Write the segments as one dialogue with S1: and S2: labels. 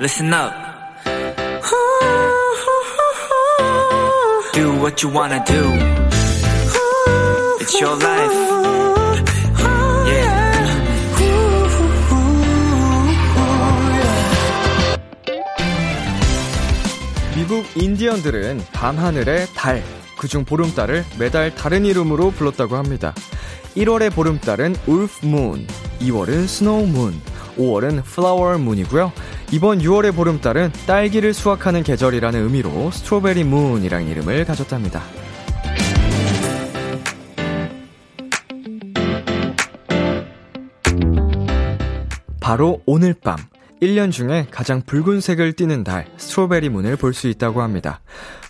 S1: listen up. Do what you wanna do. It's your life.
S2: 미국 인디언들은 밤하늘의 달, 그중 보름달을 매달 다른 이름으로 불렀다고 합니다. 1월의 보름달은 울프 문, 2월은 snow moon, 5월은 flower moon이고요. 이번 6월의 보름달은 딸기를 수확하는 계절이라는 의미로 strawberry moon이라는 이름을 가졌답니다. 바로 오늘 밤 1년 중에 가장 붉은색을 띠는 달, strawberry moon을 볼 수 있다고 합니다.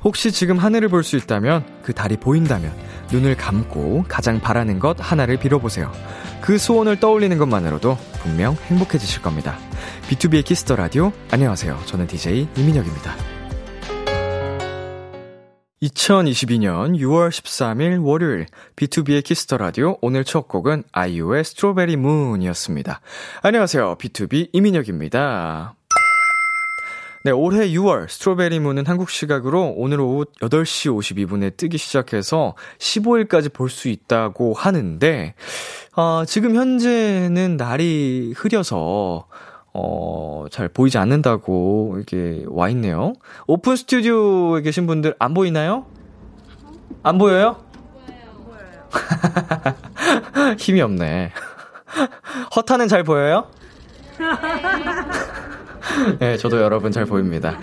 S2: 혹시 지금 하늘을 볼 수 있다면, 그 달이 보인다면, 눈을 감고 가장 바라는 것 하나를 빌어보세요. 그 소원을 떠올리는 것만으로도 분명 행복해지실 겁니다. B2B의 키스터 라디오, 안녕하세요. 저는 DJ 이민혁입니다. 2022년 6월 13일 월요일 B2B의 키스터 라디오 오늘 첫 곡은 아이유의 strawberry moon이었습니다. 안녕하세요. BTOB 이민혁입니다. 네, 올해 6월 strawberry moon은 한국 시각으로 오늘 오후 8시 52분에 뜨기 시작해서 15일까지 볼 수 있다고 하는데 어, 지금 현재는 날이 흐려서 어, 잘 보이지 않는다고 이렇게 와 있네요. 오픈 스튜디오에 계신 분들 안 보이나요? 안 보여요? 힘이 없네. 허타는 잘 보여요? 네, 저도 여러분 잘 보입니다.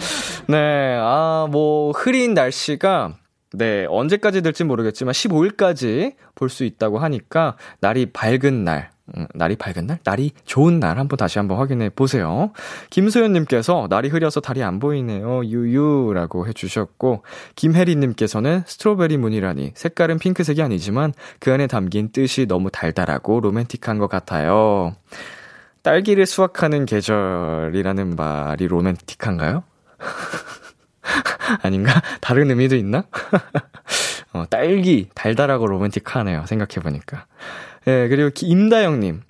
S2: 네, 아, 뭐, 흐린 날씨가, 네, 언제까지 될지 모르겠지만, 15일까지 볼 수 있다고 하니까, 날이 밝은 날, 음, 날이 밝은 날? 날이 좋은 날 한번 다시 한번 확인해 보세요. 김소연님께서 날이 흐려서 달이 안 보이네요. 유유라고 해주셨고, 김혜리님께서는 스트로베리 문이라니 색깔은 핑크색이 아니지만 그 안에 담긴 뜻이 너무 달달하고 로맨틱한 것 같아요. 딸기를 수확하는 계절이라는 말이 로맨틱한가요? 아닌가? 다른 의미도 있나? 어, 딸기, 달달하고 로맨틱하네요. 생각해보니까. 예, 그리고 임다영님.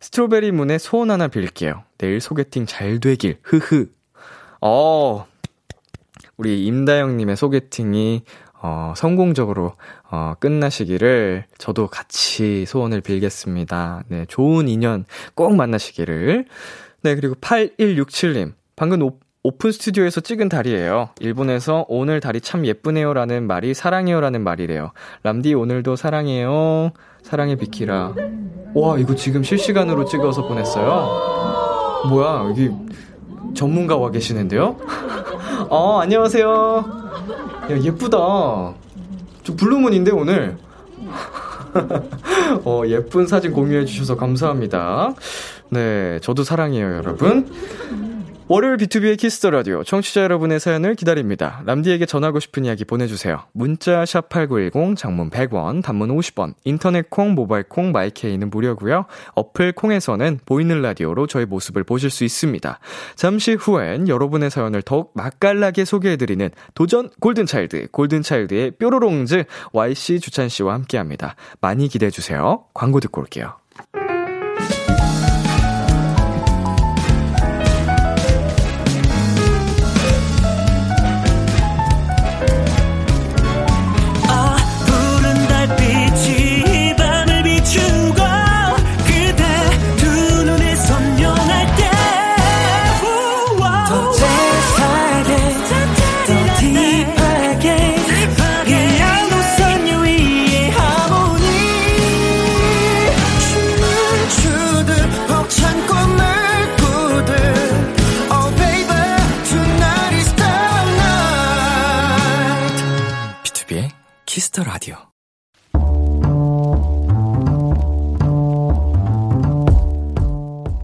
S2: 스트로베리 문에 소원 하나 빌게요. 내일 소개팅 잘 되길. 흐흐. 어, 우리 임다영님의 소개팅이, 어, 성공적으로, 어, 끝나시기를 저도 같이 소원을 빌겠습니다. 네, 좋은 인연 꼭 만나시기를. 네, 그리고 8167님. 방금 오, 오픈 스튜디오에서 찍은 달이에요. 일본에서 오늘 달이 참 예쁘네요라는 말이 사랑해요라는 말이래요. 람디 오늘도 사랑해요. 사랑의 비키라. 와, 이거 지금 실시간으로 찍어서 보냈어요. 뭐야, 여기 전문가 와 계시는데요? 어, 안녕하세요. 야, 예쁘다. 저 blue moon인데, 오늘. 어, 예쁜 사진 공유해주셔서 감사합니다. 네, 저도 사랑해요, 여러분. 월요일 B2B의 키스터 라디오 청취자 여러분의 사연을 기다립니다. 람디에게 전하고 싶은 이야기 보내주세요. 문자 샵 #8910 장문 100원, 단문 50원, 인터넷 콩, 모바일 콩, my K는 무료고요. 어플 콩에서는 보이는 라디오로 저의 모습을 보실 수 있습니다. 잠시 후엔 여러분의 사연을 더욱 맛깔나게 소개해드리는 도전 Golden Child, Golden Child의 뾰로롱즈 YC 주찬 씨와 함께합니다. 많이 기대해 주세요. 광고 듣고 올게요.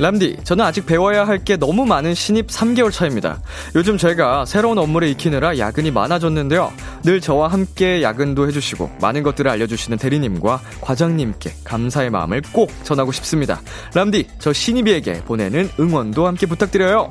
S2: 람디, 저는 아직 배워야 할 게 너무 많은 신입 3개월 차입니다. 요즘 제가 새로운 업무를 익히느라 야근이 많아졌는데요. 늘 저와 함께 야근도 해주시고 많은 것들을 알려주시는 대리님과 과장님께 감사의 마음을 꼭 전하고 싶습니다. 람디, 저 신입이에게 보내는 응원도 함께 부탁드려요.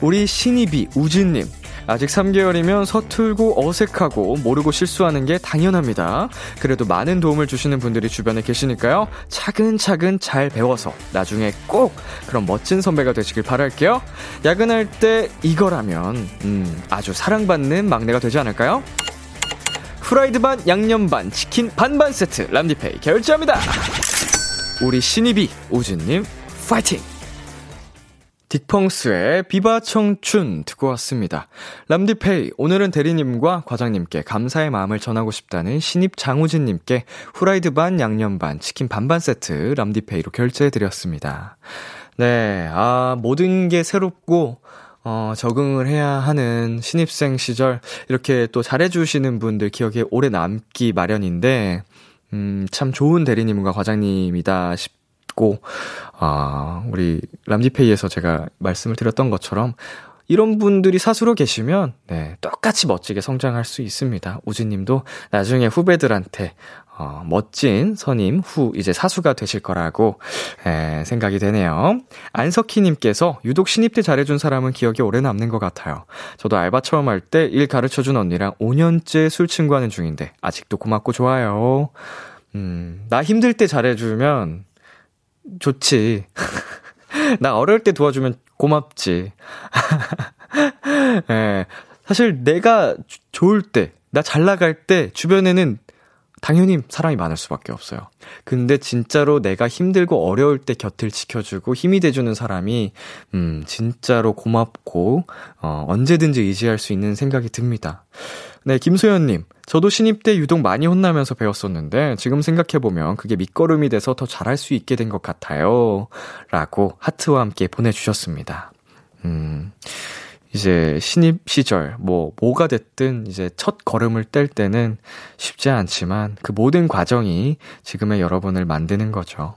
S2: 우리 신입이 우진님, 아직 3개월이면 서툴고 어색하고 모르고 실수하는 게 당연합니다. 그래도 많은 도움을 주시는 분들이 주변에 계시니까요. 차근차근 잘 배워서 나중에 꼭 그런 멋진 선배가 되시길 바랄게요. 야근할 때 이거라면, 음, 아주 사랑받는 막내가 되지 않을까요? 프라이드 반, 양념 반, 치킨 반반 세트, 람디페이 결제합니다! 우리 신입이, 우진님, 파이팅! 딕펑스의 비바 청춘 듣고 왔습니다. 람디페이, 오늘은 대리님과 과장님께 감사의 마음을 전하고 싶다는 신입 장우진님께 후라이드 반, 양념 반, 치킨 반반 세트 람디페이로 결제해드렸습니다. 네, 아, 모든 게 새롭고, 어, 적응을 해야 하는 신입생 시절, 이렇게 또 잘해주시는 분들 기억에 오래 남기 마련인데, 음, 참 좋은 대리님과 과장님이다 싶 있고, 아, 우리 람디페이에서 제가 말씀을 드렸던 것처럼 이런 분들이 사수로 계시면, 네, 똑같이 멋지게 성장할 수 있습니다. 우진 님도 나중에 후배들한테, 어, 멋진 선임 후 이제 사수가 되실 거라고, 에, 생각이 되네요. 안석희 님께서 유독 신입 때 잘해준 사람은 기억에 오래 남는 것 같아요. 저도 알바 처음 할 때 일 가르쳐준 언니랑 5년째 술 친구하는 중인데, 아직도 고맙고 좋아요. 음, 나 힘들 때 잘해주면, 좋지. 나 어려울 때 도와주면 고맙지. 예. 사실 내가 좋을 때, 나 잘 나갈 때, 주변에는 당연히 사람이 많을 수밖에 없어요. 근데 진짜로 내가 힘들고 어려울 때 곁을 지켜주고 힘이 돼주는 사람이, 음, 진짜로 고맙고, 어, 언제든지 의지할 수 있는 생각이 듭니다. 네, 김소연님. 저도 신입 때 유독 많이 혼나면서 배웠었는데, 지금 생각해보면 그게 밑거름이 돼서 더 잘할 수 있게 된 것 같아요. 라고 하트와 함께 보내주셨습니다. 음, 이제 신입 시절, 뭐, 뭐가 됐든 이제 첫 걸음을 뗄 때는 쉽지 않지만 그 모든 과정이 지금의 여러분을 만드는 거죠.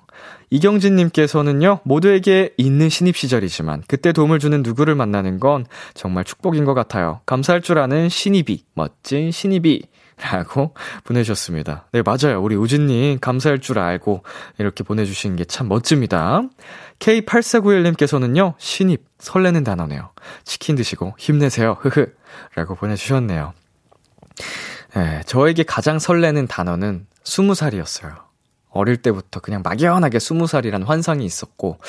S2: 이경진님께서는요, 모두에게 있는 신입 시절이지만 그때 도움을 주는 누구를 만나는 건 정말 축복인 것 같아요. 감사할 줄 아는 신입이, 멋진 신입이, 라고 보내주셨습니다. 네, 맞아요. 우리 우진님, 감사할 줄 알고 이렇게 보내주신 게 참 멋집니다. K8491님께서는요, 신입, 설레는 단어네요. 치킨 드시고 힘내세요. 흐흐. 라고 보내주셨네요. 네, 저에게 가장 설레는 단어는 20살이었어요. 어릴 때부터 그냥 막연하게 20살이란 환상이 있었고,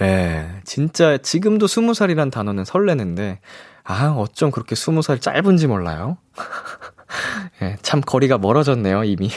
S2: 예, 진짜 지금도 20살이란 단어는 설레는데, 아, 어쩜 그렇게 20살 짧은지 몰라요? 예, 참 거리가 멀어졌네요, 이미.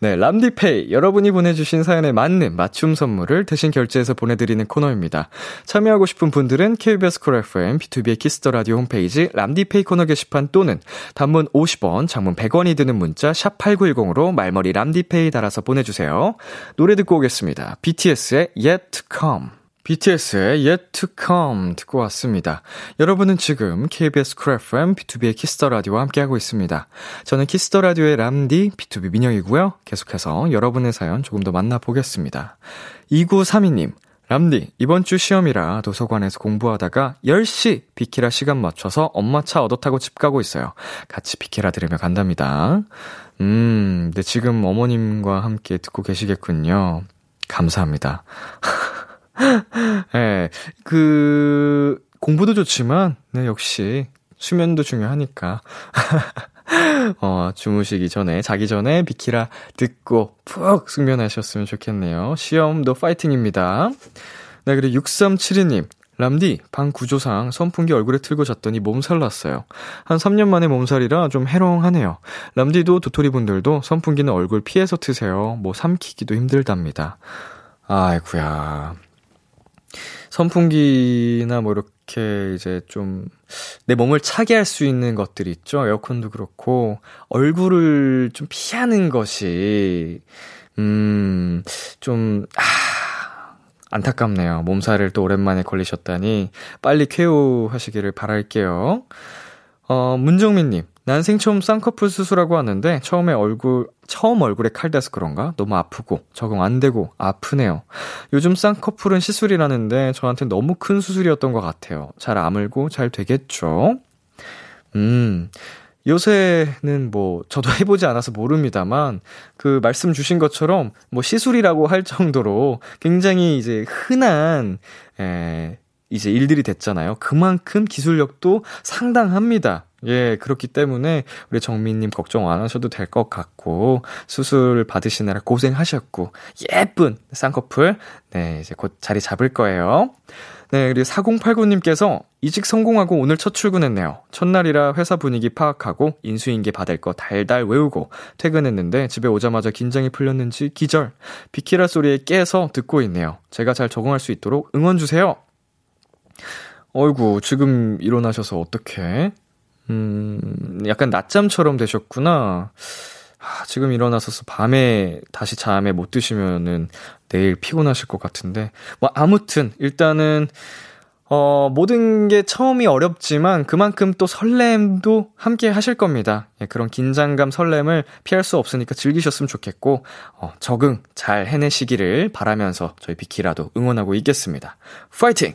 S2: 네, 람디페이. 여러분이 보내주신 사연에 맞는 맞춤 선물을 대신 결제해서 보내드리는 코너입니다. 참여하고 싶은 분들은 KBS 쿨 FM, B2B의 키스터 라디오 홈페이지 람디페이 코너 게시판 또는 단문 50원, 장문 100원이 드는 문자 샵8910으로 말머리 람디페이 달아서 보내주세요. 노래 듣고 오겠습니다. BTS의 Yet to Come. BTS의 Yet to Come 듣고 왔습니다. 여러분은 지금 KBS 쿨 FM B2B의 키스터 라디오와 함께하고 있습니다. 저는 Kiss the 라디오의 람디 BTOB 민혁이고요. 계속해서 여러분의 사연 조금 더 만나보겠습니다. 2932님, 람디, 이번 주 시험이라 도서관에서 공부하다가 10시 비키라 시간 맞춰서 엄마 차 얻어 타고 집 가고 있어요. 같이 비키라 들으며 간답니다. 음, 네, 지금 어머님과 함께 듣고 계시겠군요. 감사합니다. 예, 그, 공부도 좋지만, 네, 역시, 수면도 중요하니까. 어, 주무시기 전에, 자기 전에 비키라 듣고 푹 숙면하셨으면 좋겠네요. 시험도 파이팅입니다. 네, 그리고 6372님. 람디, 방 구조상 선풍기 얼굴에 틀고 잤더니 몸살 났어요. 한 3년 만에 몸살이라 좀 해롱하네요. 람디도 도토리 분들도 선풍기는 얼굴 피해서 트세요. 뭐 삼키기도 힘들답니다. 아이구야. 선풍기나 뭐 이렇게 이제 좀 내 몸을 차게 할 수 있는 것들이 있죠. 에어컨도 그렇고 얼굴을 좀 피하는 것이 음, 좀 아, 안타깝네요. 몸살을 또 오랜만에 걸리셨다니 빨리 쾌유하시기를 바랄게요. 어, 문정민님. 난생 처음 쌍꺼풀 수술하고 왔는데 처음에 얼굴 처음 얼굴에 칼 대서 그런가 너무 아프고 적응 안 되고 아프네요. 요즘 쌍꺼풀은 시술이라는데 저한테 너무 큰 수술이었던 것 같아요. 잘 아물고 잘 되겠죠? 음. 요새는 뭐 저도 해보지 않아서 모릅니다만 그 말씀 주신 것처럼 뭐 시술이라고 할 정도로 굉장히 이제 흔한 에 이제 일들이 됐잖아요. 그만큼 기술력도 상당합니다. 예, 그렇기 때문에 우리 정민님 걱정 안 하셔도 될 것 같고, 수술 받으시느라 고생하셨고, 예쁜 쌍꺼풀, 네, 이제 곧 자리 잡을 거예요. 네, 그리고 4089님께서 이직 성공하고 오늘 첫 출근했네요. 첫날이라 회사 분위기 파악하고 인수인계 받을 거 달달 외우고 퇴근했는데 집에 오자마자 긴장이 풀렸는지 기절. 비키라 소리에 깨서 듣고 있네요. 제가 잘 적응할 수 있도록 응원주세요. 어이구, 지금 일어나셔서 어떻게? 음, 약간 낮잠처럼 되셨구나. 아, 지금 일어나서 밤에 다시 잠에 못 드시면은 내일 피곤하실 것 같은데. 뭐, 아무튼, 일단은, 어, 모든 게 처음이 어렵지만 그만큼 또 설렘도 함께 하실 겁니다. 예, 그런 긴장감, 설렘을 피할 수 없으니까 즐기셨으면 좋겠고, 어, 적응 잘 해내시기를 바라면서 저희 비키라도 응원하고 있겠습니다. 파이팅!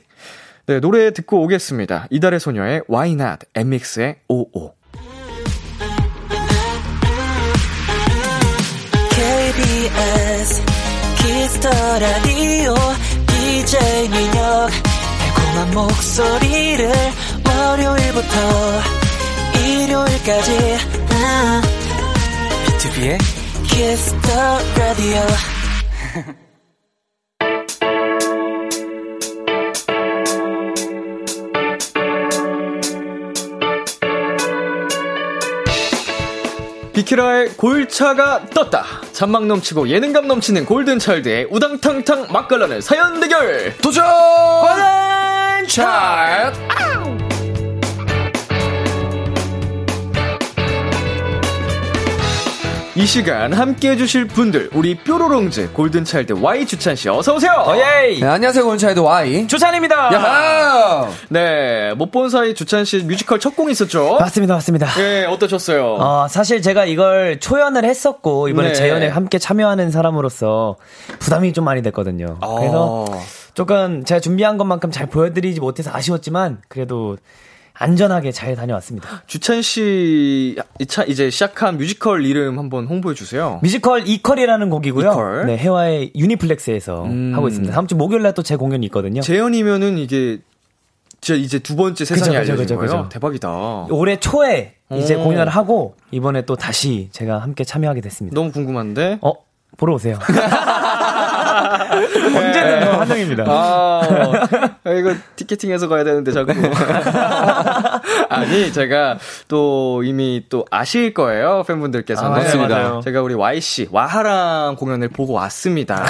S2: 네, 노래 듣고 오겠습니다. 이달의 소녀의 Why Not, 엠믹스의 OO.
S3: KBS Kiss the 라디오 DJ 민혁 달콤한 목소리를 월요일부터 일요일까지 BTOB의 Kiss the 라디오
S2: 비키라의 골차가 떴다. 잔망 넘치고 예능감 넘치는 Golden Child의 우당탕탕 맛깔나는 사연 대결 도전! Golden Child! 이 시간 함께 해주실 분들 우리 뾰로롱즈 골든차일드 Y 주찬씨 어서오세요
S4: 예. 네, 안녕하세요, 골차이드 Y.
S2: 주찬입니다
S4: 야하!
S2: 네 못 본 사이 주찬씨 뮤지컬 첫공 있었죠
S5: 맞습니다, 맞습니다.
S2: 네 어떠셨어요?
S5: 어, 사실 제가 이걸 초연을 했었고, 이번에
S2: 네.
S5: 재연에 함께 참여하는 사람으로서 부담이 좀 많이 됐거든요. 그래서
S2: 어.
S5: 조금 제가 준비한 것만큼 잘 보여드리지 못해서 아쉬웠지만, 그래도 안전하게 잘 다녀왔습니다.
S2: 주찬 씨 이제 시작한 뮤지컬 이름 한번 홍보해 주세요.
S5: 뮤지컬 Equal이라는 곡이고요.
S2: Equal.
S5: 네, 혜화의 유니플렉스에서
S2: 음.
S5: 하고 있습니다. 다음 주 목요일 날 또 제 공연이 있거든요.
S2: 재현이면은 이게 진짜 이제 두 번째 세상에
S5: 그죠,
S2: 알려진
S5: 그죠,
S2: 거예요. 대박이다.
S5: 올해 초에 이제
S2: 오.
S5: 공연을 하고, 이번에 또 다시 제가 함께 참여하게 됐습니다.
S2: 너무 궁금한데.
S5: 어, 보러 오세요. 언제든 저 환영입니다.
S2: 아, 이거 티켓팅해서 가야 되는데 자꾸. 아니, 제가 또 이미 또 아실 거예요, 팬분들께서는.
S5: 아, 네, 맞아요.
S2: 제가 우리 Y씨, 와하랑 공연을 보고 왔습니다.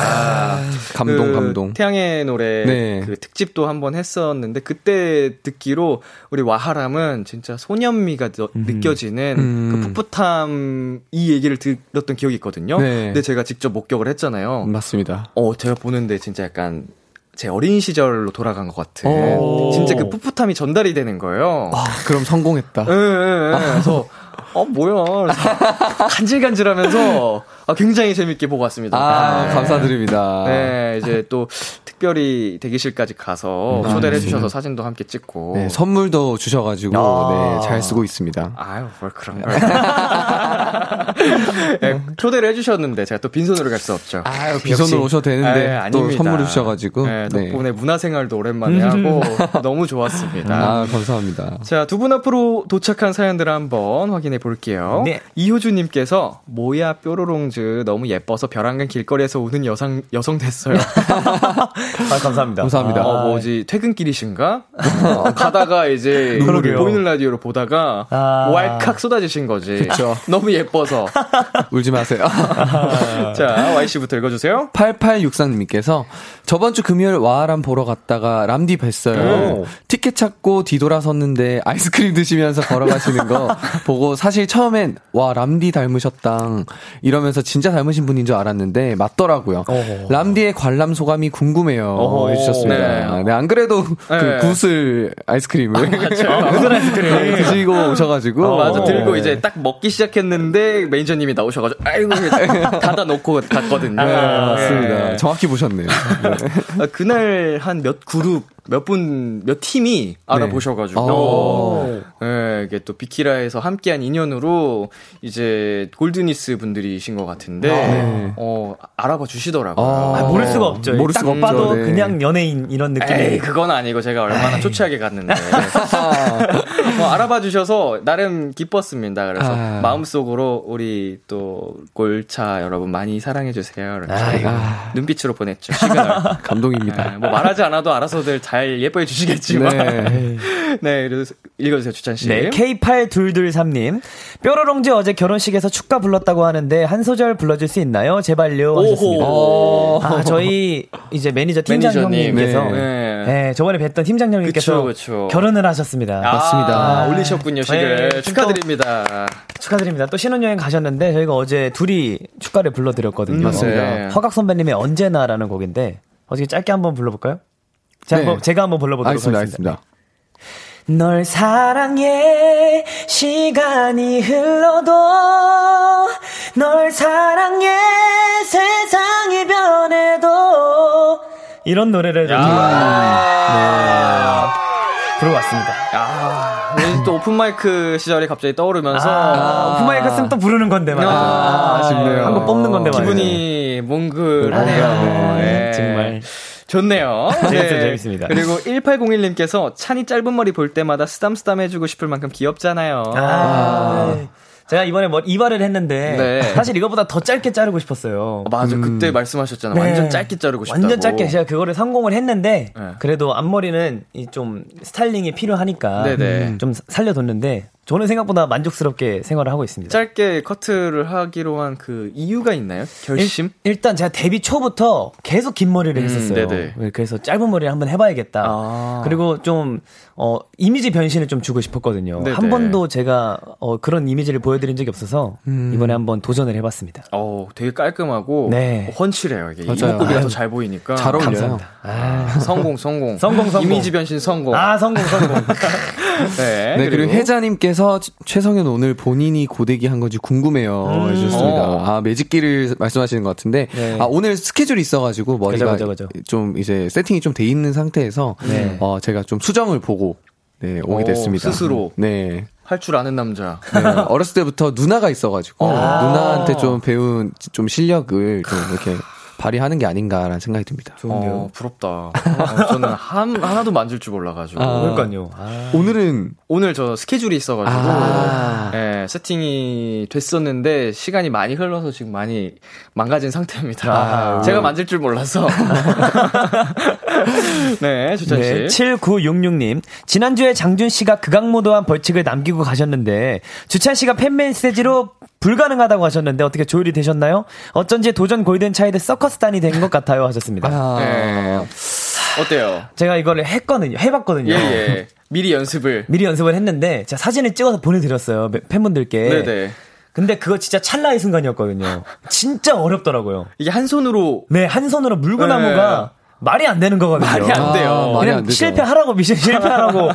S4: 감동,
S2: 그
S4: 감동.
S2: 태양의 노래
S4: 네.
S2: 그 특집도 한번 했었는데 그때 듣기로 우리 와하람은 진짜 소년미가 느- 느껴지는
S4: 음.
S2: 그 풋풋함 이 얘기를 들었던 기억이 있거든요.
S4: 네.
S2: 근데 제가 직접 목격을 했잖아요.
S4: 맞습니다.
S2: 어, 제가 보는데 진짜 약간 제 어린 시절로 돌아간 것 같은
S4: 오.
S2: 진짜 그 풋풋함이 전달이 되는 거예요.
S4: 아, 그럼 성공했다.
S2: 예, 예, 예. 그래서 어 뭐야 간질간질하면서 아, 굉장히 재밌게 보고 왔습니다.
S4: 아,
S2: 네.
S4: 감사드립니다.
S2: 네, 이제 또 특별히 대기실까지 가서
S4: 음,
S2: 초대를
S4: 네.
S2: 해주셔서 사진도 함께 찍고.
S4: 네, 선물도 주셔가지고,
S5: 아.
S4: 네, 잘 쓰고 있습니다.
S2: 아유, 뭘 그런 걸. 네, 초대를 해주셨는데 제가 또 빈손으로 갈 수 없죠.
S4: 아유, 비선으로 오셔도 되는데,
S2: 아유,
S4: 또
S2: 아닙니다.
S4: 선물을 주셔가지고.
S2: 네, 덕분에 문화생활도 오랜만에 하고 너무 좋았습니다.
S4: 아, 감사합니다.
S2: 자, 두 분 앞으로 도착한 사연들을 한번 확인해 볼게요.
S5: 네.
S2: 이효주님께서, 뭐야, 뾰로롱 즈, 너무 예뻐서 벼랑간 길거리에서 우는 여성, 여성 됐어요.
S5: 아, 감사합니다.
S4: 감사합니다.
S2: 어, 뭐지, 퇴근길이신가? 어, 가다가 이제. 보이는 라디오로 보다가,
S5: 아.
S2: 왈칵 쏟아지신 거지.
S4: 그쵸.
S2: 너무 예뻐서.
S4: 울지 마세요.
S2: 자, Y씨부터 읽어주세요.
S4: 8863님께서 저번 주 금요일 와하람 보러 갔다가 람디 뵀어요.
S5: 오.
S4: 티켓 찾고 뒤돌아섰는데 아이스크림 드시면서 걸어가시는 거 보고 사실 처음엔 와 람디 닮으셨당 이러면서 진짜 닮으신 분인 줄 알았는데 맞더라고요.
S5: 오.
S4: 람디의 관람 소감이 궁금해요
S2: 오.
S4: 해주셨습니다.
S2: 네.
S4: 네. 안 그래도
S2: 네.
S4: 그 구슬 아이스크림을
S5: 무슨 아이스크림?
S4: 네, 드시고 오셔가지고
S2: 어, 맞아.
S4: 어.
S2: 들고 이제 딱 먹기 시작했는데 매니저님이 나오셔가지고 아이고 닫아 놓고 갔거든요.
S4: 네, 맞습니다.
S2: 네.
S4: 정확히 보셨네요. 네.
S2: 아, 그날 한 몇 그룹 몇 분, 몇 팀이 알아보셔가지고,
S4: 오.
S2: 예, 이게 또 비키라에서 함께한 인연으로 이제 골드니스 분들이신 것 같은데,
S4: 네.
S2: 어, 알아봐 주시더라고요.
S4: 아,
S5: 아, 모를 수가 없죠.
S4: 모를
S5: 딱
S4: 수가 없죠.
S5: 봐도
S4: 네.
S5: 그냥 연예인 이런 느낌이.
S2: 에이, 그건 아니고 제가 얼마나 초췌하게 갔는데. 뭐 알아봐 주셔서 나름 기뻤습니다. 그래서
S4: 아.
S2: 마음속으로 우리 또 골차 여러분 많이 사랑해 주세요. 이렇게
S5: 아이고.
S2: 눈빛으로 보냈죠. 시그널.
S4: 감동입니다.
S2: 네, 뭐 말하지 않아도 알아서들 잘 예뻐해 주시겠지만.
S4: 네.
S2: 네, 그래서 읽어주세요, 주찬 씨.
S5: 네, K8223님. 뾰로롱즈 어제 결혼식에서 축가 불렀다고 하는데 한 소절 불러줄 수 있나요? 제발요. 하셨습니다.
S2: 오호.
S5: 아, 저희 이제 매니저 팀장
S2: 매니저님.
S5: 형님께서
S2: 네.
S5: 네. 저번에 뵀던 팀장 형님께서
S2: 그쵸, 그쵸.
S5: 결혼을 하셨습니다.
S4: 맞습니다.
S2: 아, 올리셨군요, 식을.
S5: 네,
S2: 축하드립니다.
S5: 축하드립니다. 또 신혼여행 가셨는데 저희가 어제 둘이 축가를 불러드렸거든요.
S2: 음, 맞습니다.
S5: 네. 허각 선배님의 언제나라는 곡인데 어떻게 짧게 한번 불러볼까요? 제가,
S4: 네.
S5: 한번, 제가 한번 불러보도록
S4: 알겠습니다.
S5: 하겠습니다.
S4: 알겠습니다.
S5: 널 사랑해 시간이 흘러도 널 사랑해 세상이 변해도 이런 노래를 좀 네, 부르고 왔습니다.
S2: 아, 왠지 또 오픈마이크 시절이 갑자기 떠오르면서.
S5: 아, 오픈마이크 쓰면 또 부르는 건데 말이죠.
S2: 아,
S4: 아쉽네요.
S5: 한번 뽑는 건데 말이죠.
S2: 기분이 몽글하네요.
S5: 아,
S2: 네.
S5: 정말.
S2: 좋네요.
S5: 재밌어요, 재밌습니다.
S2: 그리고 1801님께서 찬이 짧은 머리 볼 때마다 쓰담쓰담 해주고 싶을 만큼 귀엽잖아요.
S5: 아, 제가 이번에 뭐 이발을 했는데
S2: 네.
S5: 사실 이거보다 더 짧게 자르고 싶었어요.
S2: 어, 맞아, 그때 말씀하셨잖아요.
S5: 네.
S2: 완전 짧게 자르고 싶다고.
S5: 완전 짧게 제가 그거를 성공을 했는데
S2: 네.
S5: 그래도 앞머리는 이좀 스타일링이 필요하니까
S2: 네네.
S5: 음, 좀 살려뒀는데 저는 생각보다 만족스럽게 생활을 하고 있습니다.
S2: 짧게 커트를 하기로 한 그 이유가 있나요? 결심?
S5: 일, 단 제가 데뷔 초부터 계속 긴 머리를
S2: 음,
S5: 했었어요.
S2: 네네.
S5: 그래서 짧은 머리를 한번 해봐야겠다.
S2: 아.
S5: 그리고 좀 어, 이미지 변신을 좀 주고 싶었거든요.
S2: 네네.
S5: 한 번도 제가 어, 그런 이미지를 보여드린 적이 없어서
S2: 음.
S5: 이번에 한번 도전을 해봤습니다.
S2: 어, 되게 깔끔하고
S5: 네.
S2: 헌칠해요. 이게
S4: 아유.
S2: 더잘 보이니까.
S4: 잘 어울려요.
S5: 감사합니다. 아,
S2: 성공, 성공.
S5: 성공, 성공.
S2: 이미지 변신 성공.
S5: 아 성공 성공.
S2: 네.
S4: 네, 그리고, 혜자님께서 최성현 오늘 본인이 고데기 한 건지 궁금해요. 해주셨습니다.
S2: 어.
S4: 아, 매직기를 말씀하시는 것 같은데,
S5: 네.
S4: 아, 오늘 스케줄이 있어가지고 머리가
S5: 그죠, 그죠, 그죠.
S4: 좀 이제 세팅이 좀 돼 있는 상태에서,
S5: 네.
S4: 어, 제가 좀 수정을 보고, 네, 오게
S2: 오,
S4: 됐습니다.
S2: 스스로.
S4: 네.
S2: 할 줄 아는 남자.
S4: 네, 어렸을 때부터 누나가 있어가지고, 누나한테 좀 배운 좀 실력을 좀 이렇게 발휘하는 게 아닌가라는 생각이 듭니다.
S2: 어, 부럽다. 어, 저는 한, 하나도 만질 줄 몰라가지고.
S4: 아.
S5: 그러니까요. 아.
S4: 오늘은,
S2: 오늘 저 스케줄이 있어가지고,
S4: 아.
S2: 예, 세팅이 됐었는데, 시간이 많이 흘러서 지금 많이 망가진 상태입니다.
S5: 아.
S2: 제가 만질 줄 몰라서. 네, 주찬 씨.
S5: 네, 7966님. 지난주에 장준 씨가 극악무도한 벌칙을 남기고 가셨는데, 주찬 씨가 팬 메시지로 불가능하다고 하셨는데, 어떻게 조율이 되셨나요? 어쩐지 도전 골든 차이드 서커스단이 된 것 같아요. 하셨습니다.
S4: 아,
S2: 네. 어때요?
S5: 제가 이거를 했거든요. 해봤거든요.
S2: 예, 예. 미리 연습을.
S5: 미리 연습을 했는데, 제가 사진을 찍어서 보내드렸어요. 팬분들께.
S2: 네네.
S5: 근데 그거 진짜 찰나의 순간이었거든요. 진짜 어렵더라고요.
S2: 이게 한 손으로
S5: 네, 한 손으로 물구나무가 말이 안 되는 거거든요.
S2: 말이 안 돼요.
S4: 아, 말이
S5: 그냥
S4: 안 되죠.
S5: 실패하라고 미션 실패하라고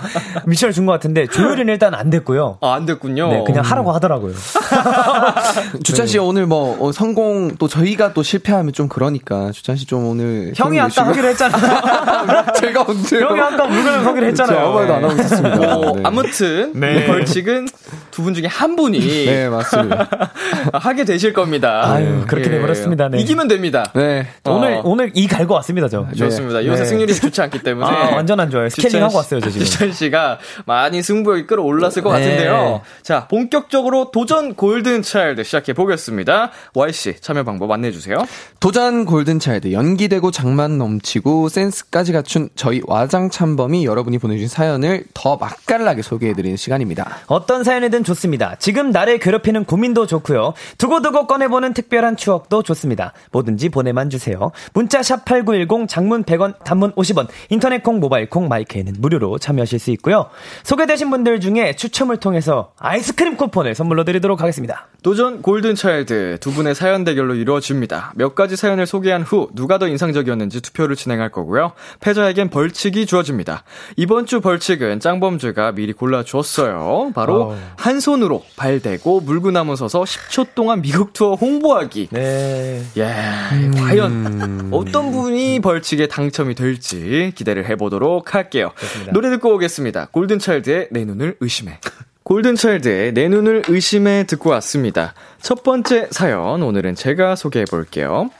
S5: 미션을 준 것 같은데 조율은 일단 안 됐고요.
S2: 아, 안 됐군요.
S5: 네, 그냥 하라고 하더라고요.
S4: 주찬 씨 오늘 뭐 어, 성공 또 저희가 또 실패하면 좀 그러니까 주찬 씨 좀 오늘
S5: 형이
S4: 힘
S5: 아까 하기로 했잖아요.
S4: 제가 언제요?
S5: 형이 아까 물건을 하기로 했잖아요.
S4: 아무 말도 안 하고 있었습니다.
S2: 뭐,
S4: 네.
S2: 아무튼
S5: 네.
S2: 벌칙은 두 분 중에 한 분이
S4: 네 맞습니다.
S2: 하게 되실 겁니다.
S5: 아유, 그렇게 돼버렸습니다. 네.
S2: 이기면 됩니다.
S4: 네.
S5: 오늘
S2: 어.
S5: 오늘 이 갈고 왔습니다, 저.
S2: 좋습니다. 요새
S5: 네.
S2: 승률이 좋지 않기 때문에
S5: 아, 완전 안 좋아요. 스케일링 하고 왔어요, 저 지금.
S2: 주찬 씨가 많이 승부욕이 끌어올랐을 것
S5: 네.
S2: 같은데요. 자, 본격적으로 도전 골든 차일드 시작해 보겠습니다. Y 씨 참여 방법 안내해 주세요.
S4: 도전 골든 차일드 연기되고 장만 넘치고 센스까지 갖춘 저희 와장 참범이 여러분이 보내주신 사연을 더 맛깔나게 소개해드리는 시간입니다.
S5: 어떤 사연이든 좋습니다. 지금 나를 괴롭히는 고민도 좋고요. 두고두고 꺼내보는 특별한 추억도 좋습니다. 뭐든지 보내만 주세요. 문자 샵8910 장문 100원 단문 50원 인터넷 콩 모바일 콩 마이크에는 무료로 참여하실 수 있고요. 소개되신 분들 중에 추첨을 통해서 아이스크림 쿠폰을 선물로 드리도록 하겠습니다.
S2: 도전 골든 차일드 두 분의 사연 대결로 이루어집니다. 몇 가지 사연을 소개한 후 누가 더 인상적이었는지 투표를 진행할 거고요. 패자에겐 벌칙이 주어집니다. 이번 주 벌칙은 짱범주가 미리 골라 주었어요. 바로
S5: 어.
S2: 한 손으로 발 대고 물구나무 서서 10초 동안 미국 투어 홍보하기.
S5: 네.
S2: 예, 과연 어떤 분이 벌칙에 당첨이 될지 기대를 해보도록 할게요.
S5: 좋습니다.
S2: 노래 듣고 오겠습니다. 골든차일드의 내 눈을 의심해. 골든차일드의 내 눈을 의심해 듣고 왔습니다. 첫 번째 사연 오늘은 제가 소개해 볼게요.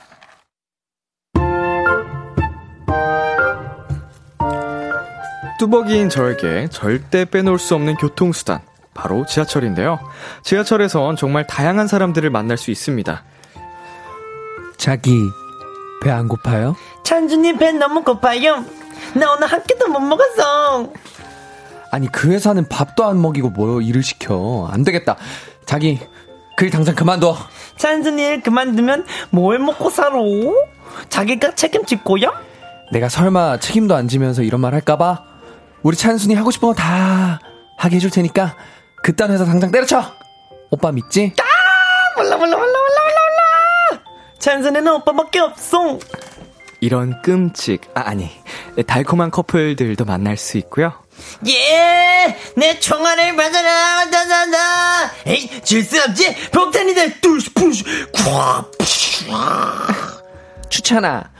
S2: 뚜벅이인 저에게 절대 빼놓을 수 없는 교통수단. 바로 지하철인데요. 지하철에선 정말 다양한 사람들을 만날 수 있습니다.
S4: 자기 배 안 고파요?
S5: 찬주님 배 너무 고파요. 나 오늘 한 끼도 못 먹었어.
S4: 아니 그 회사는 밥도 안 먹이고 뭐 일을 시켜 안 되겠다 자기 그 일 당장 그만둬
S5: 찬순이 일 그만두면 뭘 먹고 살아? 자기가 책임질 거야?
S4: 내가 설마 책임도 안 지면서 이런 말 할까봐 우리 찬순이 하고 싶은 거 다 하게 해줄 테니까 그딴 회사 당장 때려쳐 오빠 믿지?
S5: 몰라 몰라 몰라 몰라 몰라 몰라. 찬순이는 오빠밖에 없어.
S2: 이런 끔찍, 아, 아니, 달콤한 커플들도 만날 수 있고요.
S5: 예, 내 총알을 받아라, 다다다. 에이, 질 수 없지. 폭탄이다. 뚜시 푸시. 콱.
S4: 추천아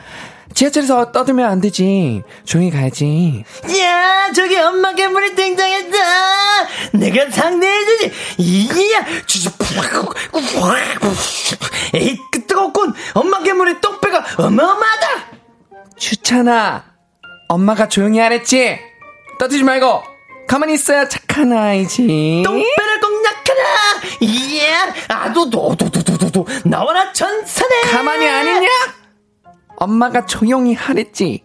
S4: 지하철에서 떠들면 안 되지 조용히 가야지
S5: 야, 저기 엄마 괴물이 등장했다. 내가 상대해주지. 이야, 주지. 에이, 그 뜨겁군. 엄마 괴물의 똥배가 어마어마하다.
S4: 추천아 엄마가 조용히 하랬지 떠들지 말고 가만히 있어야 착한 아이지
S5: 똥배를 공략하라. 이야, 아도 도도도도도도 나와라 전사네.
S4: 가만히 안 있냐? 엄마가 조용히 하랬지.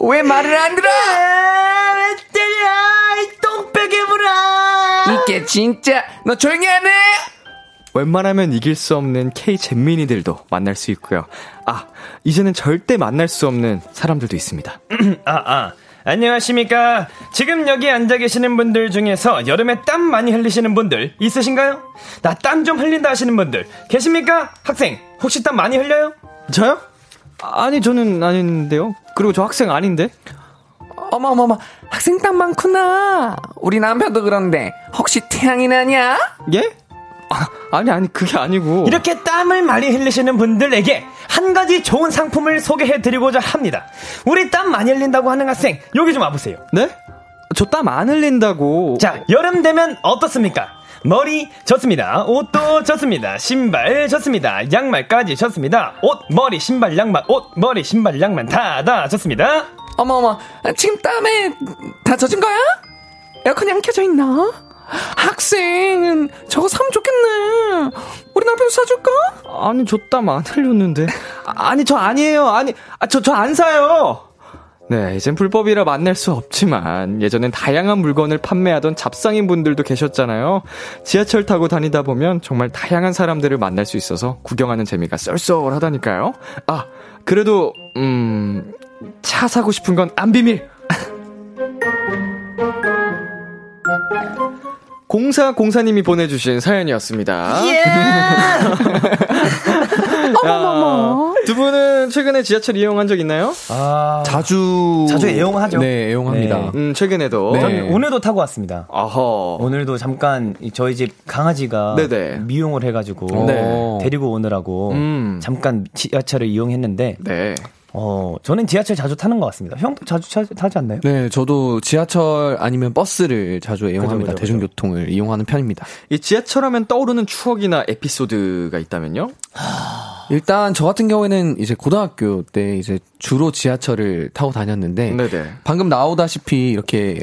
S4: 왜 말을 안 들어?
S5: 아, 왜 때려? 이 똥배 괴물아.
S4: 이게 진짜 너 조용히 안 해?
S2: 웬만하면 이길 수 없는 K 잼민이들도 만날 수 있고요. 아, 이제는 절대 만날 수 없는 사람들도 있습니다.
S5: 아, 아. 안녕하십니까. 지금 여기 앉아 계시는 분들 중에서 여름에 땀 많이 흘리시는 분들 있으신가요? 나 땀 좀 흘린다 하시는 분들 계십니까? 학생, 혹시 땀 많이 흘려요?
S2: 저요? 아니, 저는 아닌데요. 그리고 저 학생 아닌데?
S4: 어머 어머 어머 학생 땀 많구나. 우리 남편도 그런데 혹시 태양이 나냐?
S2: 예? 아, 아니, 아니, 그게 아니고.
S5: 이렇게 땀을 많이 흘리시는 분들에게 한 가지 좋은 상품을 소개해 드리고자 합니다. 우리 땀 많이 흘린다고 하는 학생, 여기 좀 와보세요.
S2: 네? 저 땀 안 흘린다고.
S5: 자, 여름 되면 어떻습니까? 머리 좋습니다. 옷도 좋습니다. 신발 좋습니다. 양말까지 좋습니다. 옷, 머리, 신발, 양말, 옷, 머리, 신발, 양말 다, 다 좋습니다.
S4: 어머 어머 지금 땀에 다 젖은 거야? 에어컨이 안 켜져 있나? 학생은 저거 사면 좋겠네. 우리 남편 사줄까?
S2: 아니, 저땀안 흘렸는데. 아, 아니, 저 아니에요. 아니, 아, 저, 저 안 사요. 네, 이젠 불법이라 만날 수 없지만, 예전엔 다양한 물건을 판매하던 잡상인 분들도 계셨잖아요. 지하철 타고 다니다 보면 정말 다양한 사람들을 만날 수 있어서 구경하는 재미가 쏠쏠하다니까요. 아, 그래도, 음, 차 사고 싶은 건 안 비밀! 공사 공사님이 보내주신 사연이었습니다.
S5: 예!
S2: 어머머머. 두 분은 최근에 지하철 이용한 적 있나요?
S5: 아,
S4: 자주
S5: 자주 애용하죠.
S4: 네, 애용합니다.
S5: 네.
S2: 음, 최근에도.
S4: 네.
S5: 저는 오늘도 타고 왔습니다.
S2: 어허.
S5: 오늘도 잠깐 이 저희 집 강아지가
S2: 네네.
S5: 미용을 해가지고
S4: 네.
S5: 데리고 오느라고
S2: 음.
S5: 잠깐 지하철을 이용했는데
S2: 네.
S5: 어 저는 지하철 자주 타는 것 같습니다. 형도 자주 차, 타지 않나요?
S4: 네, 저도 지하철 아니면 버스를 자주 애용합니다.
S5: 그죠, 그죠,
S4: 대중교통을 이용하는 편입니다.
S2: 이 지하철 하면 떠오르는 추억이나 에피소드가 있다면요?
S4: 일단 저 같은 경우에는 이제 고등학교 때 이제 주로 지하철을 타고 다녔는데
S2: 네네.
S4: 방금 나오다시피 이렇게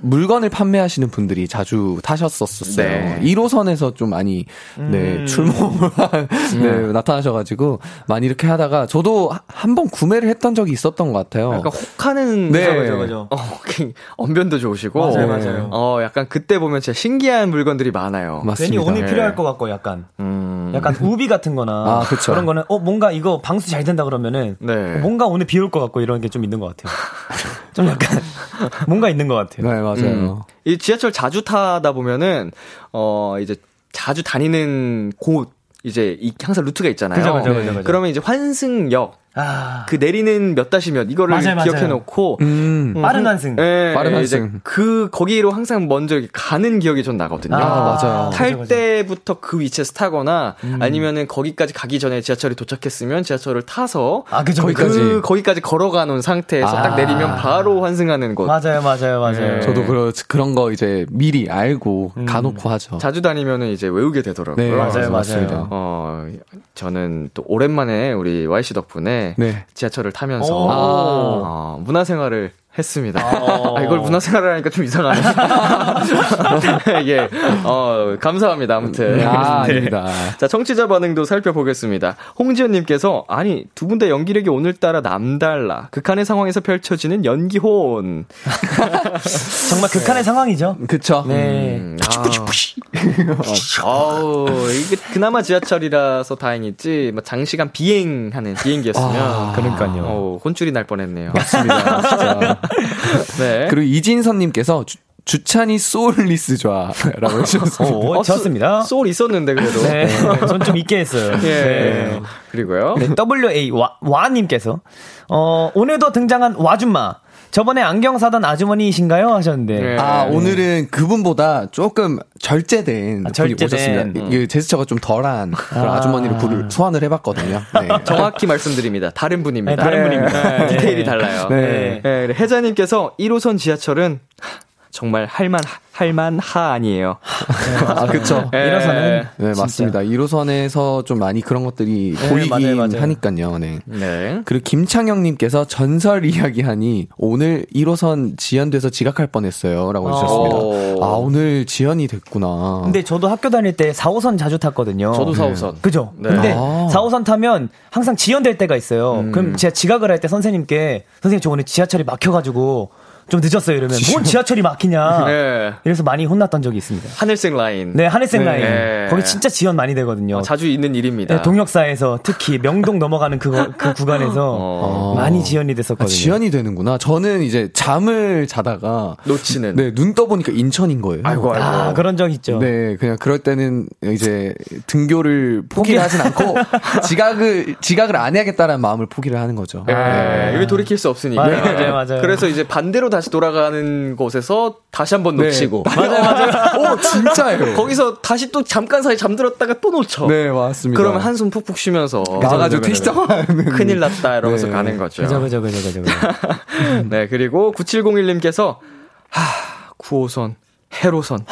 S4: 물건을 판매하시는 분들이 자주 타셨었어요.
S2: 네.
S4: 1호선에서 좀 많이 네, 출몰을 한- 네, 나타나셔가지고 많이 이렇게 하다가 저도 한 번 구매를 했던 적이 있었던 것 같아요.
S2: 약간 혹하는.
S4: 네.
S5: 그죠, 그죠.
S2: 어, 그 언변도 좋으시고.
S5: 맞아요, 맞아요.
S2: 어, 약간 그때 보면 진짜 신기한 물건들이 많아요.
S4: 맞습니다.
S5: 괜히 운이
S2: 네.
S5: 필요할 것 같고 약간
S2: 음.
S5: 약간 우비 같은 거나
S4: 아, 그쵸.
S5: 런 거는 어 뭔가 이거 방수 잘 된다 그러면은
S2: 네.
S5: 어, 뭔가 오늘 비 올 것 같고 이런 게 좀 있는 것 같아요. 좀 약간 뭔가 있는 것 같아요.
S4: 네, 맞아요.
S2: 음. 이 지하철 자주 타다 보면은, 어, 이제 자주 다니는 곳, 이제 이 항상 루트가 있잖아요.
S5: 그죠, 그죠, 그죠.
S2: 그러면 이제 환승역,
S5: 아.
S2: 그 내리는 몇 다시 몇 이거를
S5: 맞아요, 맞아요.
S2: 기억해 놓고
S4: 음.
S5: 빠른 환승.
S2: 예,
S4: 빠른
S2: 이제
S4: 환승.
S2: 그 거기로 항상 먼저 가는 기억이 전 나거든요.
S4: 아, 맞아요.
S2: 탈
S5: 맞아, 맞아.
S2: 때부터 그 위치에서 타거나 아니면은 거기까지 가기 전에 지하철이 도착했으면 지하철을 타서
S5: 아, 그죠,
S2: 거기까지.
S4: 그
S2: 거기까지 걸어가 놓은 상태에서
S4: 아.
S2: 딱 내리면 바로 환승하는 곳.
S5: 맞아요, 맞아요, 맞아요.
S2: 네.
S4: 저도 그런 그런 거 이제 미리 알고 가놓고 하죠.
S2: 자주 다니면은 이제 외우게 되더라고요.
S4: 네,
S5: 맞아요,
S4: 맞습니다.
S5: 맞아요.
S2: 어, 저는 또 오랜만에 우리 Y씨 덕분에
S4: 네.
S2: 지하철을 타면서
S5: 오.
S2: 어, 문화생활을 했습니다.
S5: 어.
S2: 아, 이걸 문화생활을 하니까 좀 이상하네. 예, 어, 감사합니다. 아무튼.
S4: 아,
S2: 네.
S4: 아닙니다.
S2: 자, 청취자 반응도 살펴보겠습니다. 홍지연님께서, 아니, 두 분 다 연기력이 오늘따라 남달라. 극한의 상황에서 펼쳐지는 연기혼.
S5: 정말 극한의 상황이죠.
S4: 그쵸.
S5: 네.
S2: 음, 아, 아우, 이게 그나마 지하철이라서 다행이지, 뭐 장시간 비행하는 비행기였으면.
S4: 아,
S5: 그러니까요.
S2: 어, 혼쭐이 날 뻔했네요.
S4: 맞습니다. 진짜.
S2: 네.
S4: 그리고 이진선님께서 주, 주찬이 soulless 좌라고 해주셨습니다.
S5: 오,
S2: 어,
S5: 좋습니다.
S2: 소- 소울 있었는데, 그래도.
S5: 네. 전좀 있게 했어요.
S2: 예.
S5: 네.
S2: 그리고요.
S5: 네, WA 와, 와님께서 어, 오늘도 등장한 와줌마. 저번에 안경 사던 아주머니이신가요? 하셨는데.
S2: 네.
S4: 아, 오늘은 그분보다 조금 절제된
S5: 아,
S4: 분이
S5: 절제된.
S4: 오셨습니다. 그 제스처가 좀 덜한 그런 아. 주머니를 부를, 소환을 해봤거든요. 네.
S2: 정확히 말씀드립니다. 다른 분입니다.
S5: 네, 다른 분입니다.
S2: 네, 디테일이 달라요.
S4: 네.
S2: 네, 그래, 혜자님께서 1호선 지하철은 정말 할만 할만하 아니에요.
S4: 아, 그쵸.
S2: 네.
S5: 1호선은
S4: 네, 맞습니다. 1호선에서 좀 많이 그런 것들이 보이긴
S5: 맞아요.
S4: 하니까요. 네.
S2: 네.
S4: 그리고 김창영님께서 전설 이야기 하니 오늘 1호선 지연돼서 지각할 뻔했어요. 라고 해주셨습니다.
S2: 오.
S4: 아, 오늘 지연이 됐구나.
S5: 근데 저도 학교 다닐 때 4호선 자주 탔거든요.
S2: 저도 4호선.
S5: 그죠?
S2: 네.
S5: 근데
S4: 아.
S5: 4호선 타면 항상 지연될 때가 있어요. 그럼 제가 지각을 할 때 선생님께 선생님 저 오늘 지하철이 막혀가지고 좀 늦었어요 이러면 뭔 지하철이 막히냐.
S2: 네.
S5: 이래서 많이 혼났던 적이 있습니다.
S2: 하늘색 라인.
S5: 네, 하늘색 라인.
S2: 네.
S5: 거기 진짜 지연 많이 되거든요.
S2: 어, 자주 있는 일입니다.
S5: 네, 동역사에서 특히 명동 넘어가는 그, 그 구간에서
S2: 어.
S5: 많이 지연이
S4: 아,
S5: 됐었거든요.
S4: 지연이 되는구나. 저는 이제 잠을 자다가
S2: 놓치는.
S4: 네, 눈 떠보니까 인천인 거예요.
S2: 아이고, 아이고.
S5: 아, 그런 적 있죠.
S4: 네, 그냥 그럴 때는 이제 등교를 포기를 하진 않고 지각을 지각을 안 해야겠다라는 마음을 포기를 하는 거죠.
S2: 네. 이게 돌이킬 수 없으니까.
S5: 맞아요, 맞아요, 맞아요.
S2: 그래서 이제 반대로 다시 돌아가는 곳에서 다시 한번
S4: 네.
S2: 놓치고.
S4: 맞아요, 맞아요. 오, 진짜예요.
S2: 거기서 다시 또 잠깐 사이 잠들었다가 또 놓쳐.
S4: 네, 맞습니다.
S2: 그러면 한숨 푹푹 쉬면서
S4: 나가지고 택시 타고 가는
S2: 큰일 났다 이러면서
S4: 네.
S2: 가는 거죠.
S5: 그죠, 그죠, 그죠. 그죠.
S2: 네, 그리고 9701님께서 하, 9호선, 해로선.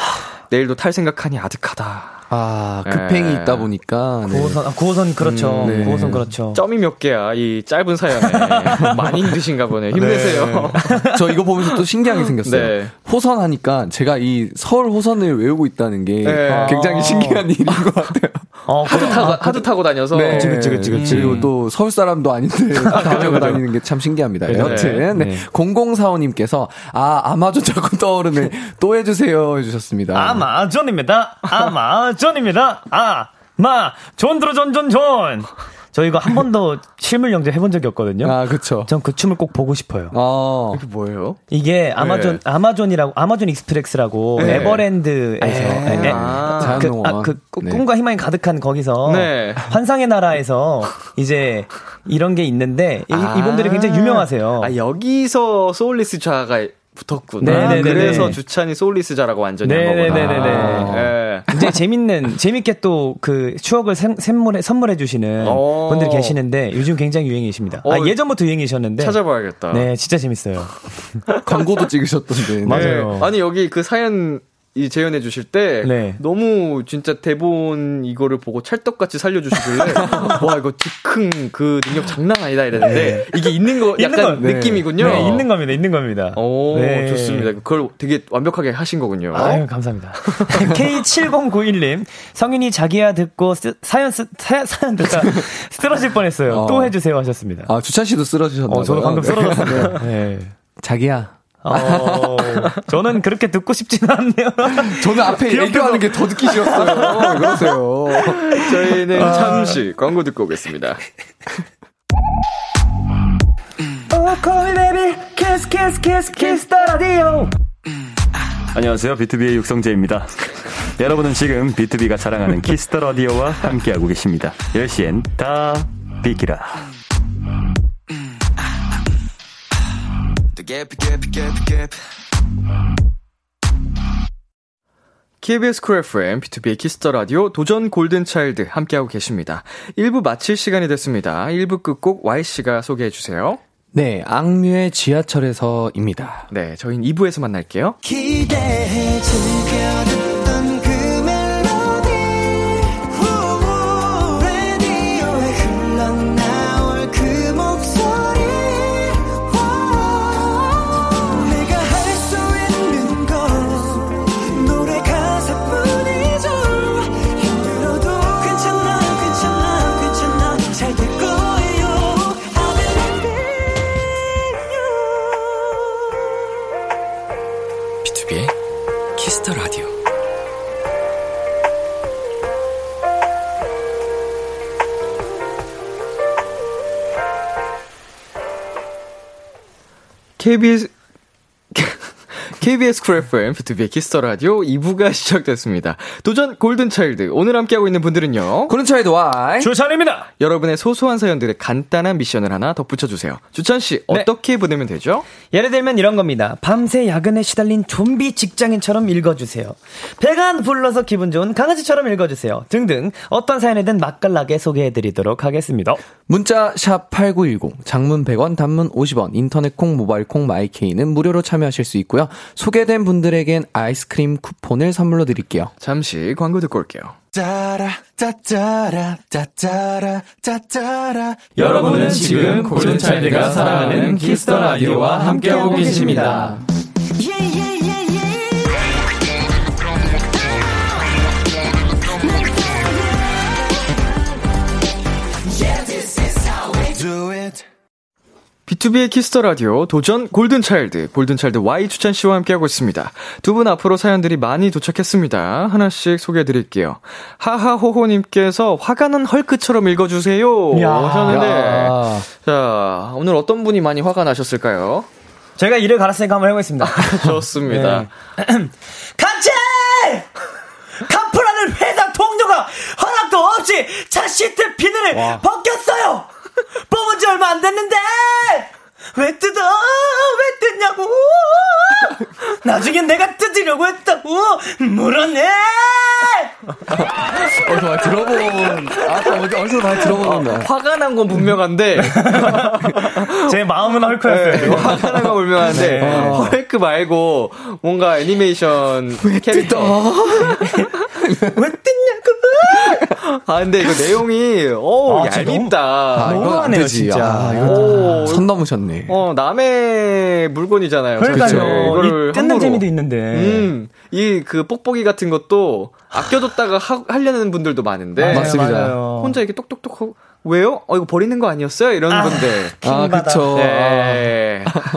S2: 내일도 탈 생각하니 아득하다.
S4: 아, 급행이
S2: 네.
S4: 있다 보니까 네.
S5: 9호선, 아, 9호선 그렇죠.
S4: 네.
S5: 9호선 그렇죠.
S2: 점이 몇 개야, 이 짧은 사연에. 많이 힘드신가 보네. 힘내세요.
S4: 네. 저 이거 보면서 또 신기한 게 생겼어요.
S2: 네.
S4: 호선 하니까 제가 이 서울 호선을 외우고 있다는 게
S2: 네.
S4: 굉장히
S5: 아.
S4: 신기한 일인 것 같아요.
S5: 어,
S2: 하드 타고, 하드 타고 다녀서.
S4: 네.
S5: 그치, 그치, 그치, 그치.
S4: 그리고 또 서울 사람도 아닌데 다녀고 다니는 게 참 신기합니다.
S2: 네.
S4: 여튼 네.
S5: 네.
S4: 0045님께서 아 아마존 자꾸 떠오르네 또 해주세요 해주셨습니다.
S5: 아마존입니다. 아마존입니다. 아마 존 들어 존존 존. 저 이거 한 번도 실물 영접 해본 적이 없거든요.
S4: 아 그쵸.
S5: 전 그 춤을 꼭 보고 싶어요.
S4: 어.
S2: 이게 뭐예요?
S5: 이게 아마존 아마존이라고 아마존 익스프레스라고
S2: 네.
S5: 에버랜드에서
S2: 에.
S5: 에, 에,
S2: 아.
S5: 그, 아. 그 꿈-
S4: 네.
S5: 꿈과 희망이 가득한 거기서
S2: 네.
S5: 환상의 나라에서 이제 이런 게 있는데 이,
S2: 아.
S5: 이분들이 굉장히 유명하세요.
S2: 아, 여기서 soulless 좌가 붙었구나.
S5: 네네네네.
S2: 그래서 주찬이 soulless 좌라고 완전히 한 거구나.
S5: 네네네네네.
S2: 네.
S5: 굉장히 재밌는 재밌게 또 그 추억을 샘- 선물해 선물해 주시는
S2: 어.
S5: 분들이 계시는데 요즘 굉장히 유행이십니다.
S2: 어,
S5: 아, 예전부터 유행이셨는데
S2: 찾아봐야겠다.
S5: 네, 진짜 재밌어요.
S4: 광고도 찍으셨던데. 네.
S5: 맞아요.
S2: 네. 아니 여기 그 사연 이 재연해 주실 때
S5: 네.
S2: 너무 진짜 대본 이거를 보고 찰떡같이 살려 주시길래 와 이거 즉흥 그 능력 장난 아니다 이랬는데 이게 있는 거
S5: 있는
S2: 약간
S5: 거,
S4: 네.
S2: 느낌이군요.
S5: 네, 있는 겁니다. 있는 겁니다.
S2: 오
S5: 네.
S2: 좋습니다. 그걸 되게 완벽하게 하신 거군요.
S5: 아유, 감사합니다. K7091 님, 성인이 자기야 듣고 쓰- 사연, 쓰, 사, 사연 듣다 쓰러질 뻔했어요.
S4: 어.
S5: 또 해 주세요 하셨습니다.
S4: 아 주찬 씨도 쓰러지셨나요?
S5: 어, 저도 방금
S4: 네.
S5: 쓰러졌습니다. 네.
S4: 자기야.
S5: 어, 저는 그렇게 듣고 싶지는 않네요.
S4: 저는 앞에 얘기하는 게 더 듣기 싫었어요. 왜 그러세요.
S2: 저희는
S5: 아.
S2: 잠시 광고 듣고 오겠습니다.
S6: 안녕하세요. 비투비의 육성재입니다. 여러분은 지금 비투비가 자랑하는 키스 더 라디오와 함께하고 계십니다. 10시엔 다 비키라.
S3: Gap, gap, gap, gap.
S2: KBS 쿨 FM, 비투비의 키스 더 라디오, 도전 골든차일드 함께하고 계십니다. 1부 마칠 시간이 됐습니다. 1부 끝곡 Y씨가 소개해주세요.
S4: 네, 악뮤의 지하철에서입니다.
S2: 네, 저희는 2부에서 만날게요.
S3: 기대해 즐겨
S2: KBS, KBS 쿨 FM, 비투비의 키스 더 라디오 2부가 시작됐습니다. 도전 골든차일드. 오늘 함께하고 있는 분들은요.
S4: 골든차일드 Y.
S5: 주찬입니다.
S2: 여러분의 소소한 사연들의 간단한 미션을 하나 덧붙여주세요. 주찬씨,
S5: 네.
S2: 어떻게 보내면 되죠?
S5: 예를 들면 이런 겁니다. 밤새 야근에 시달린 좀비 직장인처럼 읽어주세요. 배가 불러서 기분 좋은 강아지처럼 읽어주세요. 등등 어떤 사연이든 맛깔나게 소개해드리도록 하겠습니다.
S4: 문자 샵8910 장문 100원 단문 50원 인터넷 콩 모바일 콩 마이케이는 무료로 참여하실 수 있고요. 소개된 분들에겐 아이스크림 쿠폰을 선물로 드릴게요.
S2: 잠시 광고 듣고 올게요.
S3: 짜라 짜짜라 짜짜라 짜짜라
S5: 여러분은 지금 골든차일드가 사랑하는 키스 더 라디오와 함께하고 계십니다.
S3: Do it
S2: 비투비의 키스 더 라디오 도전 골든차일드 골든차일드 Y 주찬 씨와 함께하고 있습니다. 두 분 앞으로 사연들이 많이 도착했습니다. 하나씩 소개해 드릴게요. 하하호호님께서 화가 난 헐크처럼 읽어주세요.
S5: 야.
S2: 하셨는데
S4: 야.
S2: 자 오늘 어떤 분이 많이 화가 나셨을까요?
S5: 저희가 이를 갈았으니까 한번 해보겠습니다.
S2: 좋습니다.
S5: 같이! 카풀하는 회사 동료가 허락도 없이 차 시트 비늘을 벗겼어요! 뽑은 지 얼마 안 됐는데! 왜 뜯어? 왜 뜯냐고! 나중에 내가 뜯으려고 했다고! 물었네!
S4: 어디서 많이 들어본, 아까 어디- 어디서 많이 들어본 건데.
S2: 화가 난 건 분명한데
S5: 제 마음은
S2: 네,
S5: 헐크였어요.
S2: 화가 난 건 분명한데 헐크 말고 뭔가 애니메이션 캐릭터
S5: 왜 뜯냐고!
S2: 아 근데 이거 내용이 어
S5: 아,
S2: 얄밉다.
S4: 아,
S5: 너무하네요. 진짜.
S4: 아,
S2: 오,
S4: 선 넘으셨네.
S2: 어, 남의 물건이잖아요.
S5: 그러니까요.
S2: 이거를
S5: 이 뜯는
S2: 함부로.
S5: 재미도 있는데.
S2: 음, 이 그 뽁뽁이 같은 것도 아껴뒀다가 하, 하려는 분들도 많은데.
S4: 맞아요, 맞습니다.
S5: 맞아요.
S2: 혼자 이렇게 똑똑똑 하고, 왜요? 어, 이거 버리는 거 아니었어요? 이런 분들.
S4: 아,
S5: 킹받아.
S4: 그쵸.
S2: 네.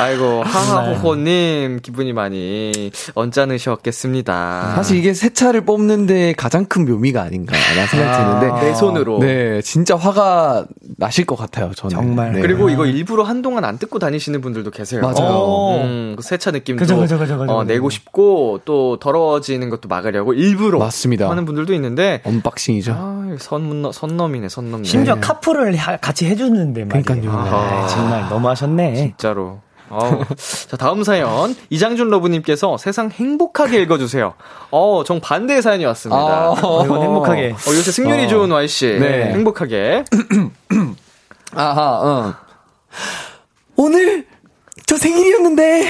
S2: 아이고, 하하호호님, 기분이 많이 언짢으셨겠습니다.
S4: 사실 이게 새 차를 뽑는데 가장 큰 묘미가 아닌가라는 생각이 드는데.
S2: 내 손으로.
S4: 네, 진짜 화가 나실 것 같아요, 저는.
S5: 정말.
S4: 네.
S2: 그리고 이거 일부러 한동안 안 뜯고 다니시는 분들도 계세요.
S4: 맞아요.
S2: 음, 그 세차 느낌도
S5: 그죠, 그죠, 그죠, 그죠,
S2: 어. 내고 싶고 또 더러워지는 것도 막으려고 일부러
S4: 맞습니다.
S2: 하는 분들도 있는데
S4: unboxing이죠.
S2: 아, 선, 선 넘네, 선 넘네.
S5: 심지어 카풀을 하- 같이 해주는데 말이에요.
S4: 그러니까요.
S5: 아, 정말 너무하셨네.
S2: 진짜로. 아우. 자, 다음 사연. 이장준 러브님께서 세상 행복하게 읽어주세요. 어, 정 반대의 사연이 왔습니다.
S4: 아,
S5: 어, 이건 행복하게.
S2: 어, 요새 승률이
S4: 어.
S2: 좋은 Y씨.
S4: 네.
S2: 행복하게.
S4: 아하, 응. 오늘 저 생일이었는데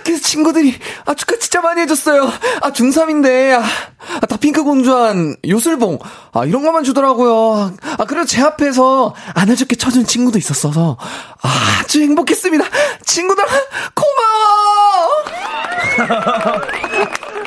S4: 학교에서 친구들이 아 축하 진짜 많이 해줬어요. 아 중3인데 아, 아, 다 핑크 공주한 요술봉 아 이런 것만 주더라고요. 아 그래도 제 앞에서 안아줄게 쳐준 친구도 있었어서 아주 행복했습니다. 친구들 고마워.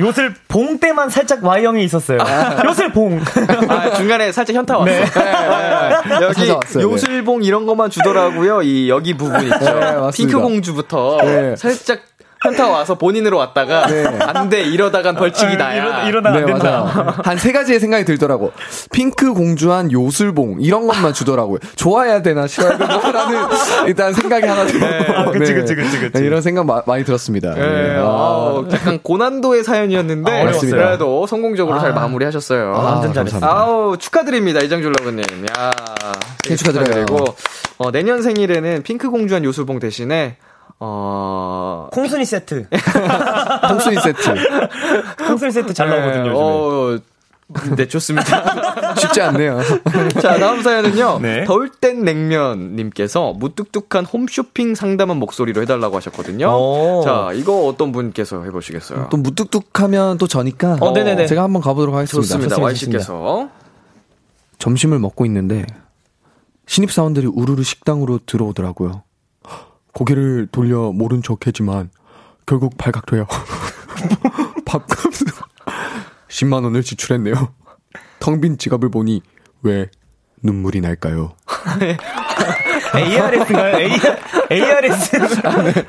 S5: 요술 봉 때만 살짝 Y형이 있었어요. 요술 봉.
S2: 아, 중간에 살짝 현타 왔어. 네. 네, 네. 여기
S4: 찾아왔어요, 네.
S2: 요술봉 이런 것만 주더라고요. 이 여기 부분 있죠.
S4: 네.
S2: 핑크 공주부터
S4: 네.
S2: 살짝 현타 와서 본인으로 왔다가 안돼 이러다간 벌칙이 나야.
S5: 이러다, 이러다 안 된다.
S4: 한 세 가지의 생각이 들더라고. 핑크 공주한 요술봉 이런 것만 주더라고요. 좋아야 되나 싫어야 되나라는 일단 생각이 하나 들고.
S5: 아, 그치, 그치, 그치, 그치.
S4: 네, 이런 생각 마- 많이 들었습니다.
S2: 예,
S4: 네. 아.
S2: 아, 약간 고난도의 사연이었는데
S5: 아.
S2: 그래도 성공적으로 잘 마무리하셨어요.
S4: 아,
S5: 완전 잘했어.
S4: 감사합니다.
S2: 아우 축하드립니다 이장준 러브님. 야. 축하드리고 어, 내년 생일에는 핑크 공주한 요술봉 대신에 어.
S5: 콩순이 세트.
S4: 통순이 세트.
S5: 콩순이 세트 잘 나오거든요. 요즘에.
S2: 어, 네 좋습니다.
S4: 쉽지 않네요.
S2: 자 다음 사연은요.
S5: 네.
S2: 더울 땐 냉면님께서 무뚝뚝한 홈쇼핑 상담한 목소리로 해달라고 하셨거든요.
S5: 오.
S2: 자 이거 어떤 분께서 해보시겠어요?
S4: 또 무뚝뚝하면 또 저니까
S5: 어, 네네네.
S4: 제가 한번 가보도록 하겠습니다.
S2: 좋습니다.
S5: 좋습니다,
S2: Y 씨께서
S4: 점심을 먹고 있는데 신입사원들이 우르르 식당으로 들어오더라고요. 고개를 돌려 모른 척했지만 결국 발각돼요. 밥값 10만 원을 지출했네요. 텅 빈 지갑을 보니 왜 눈물이 날까요?
S5: ARS인가요? AR, ARS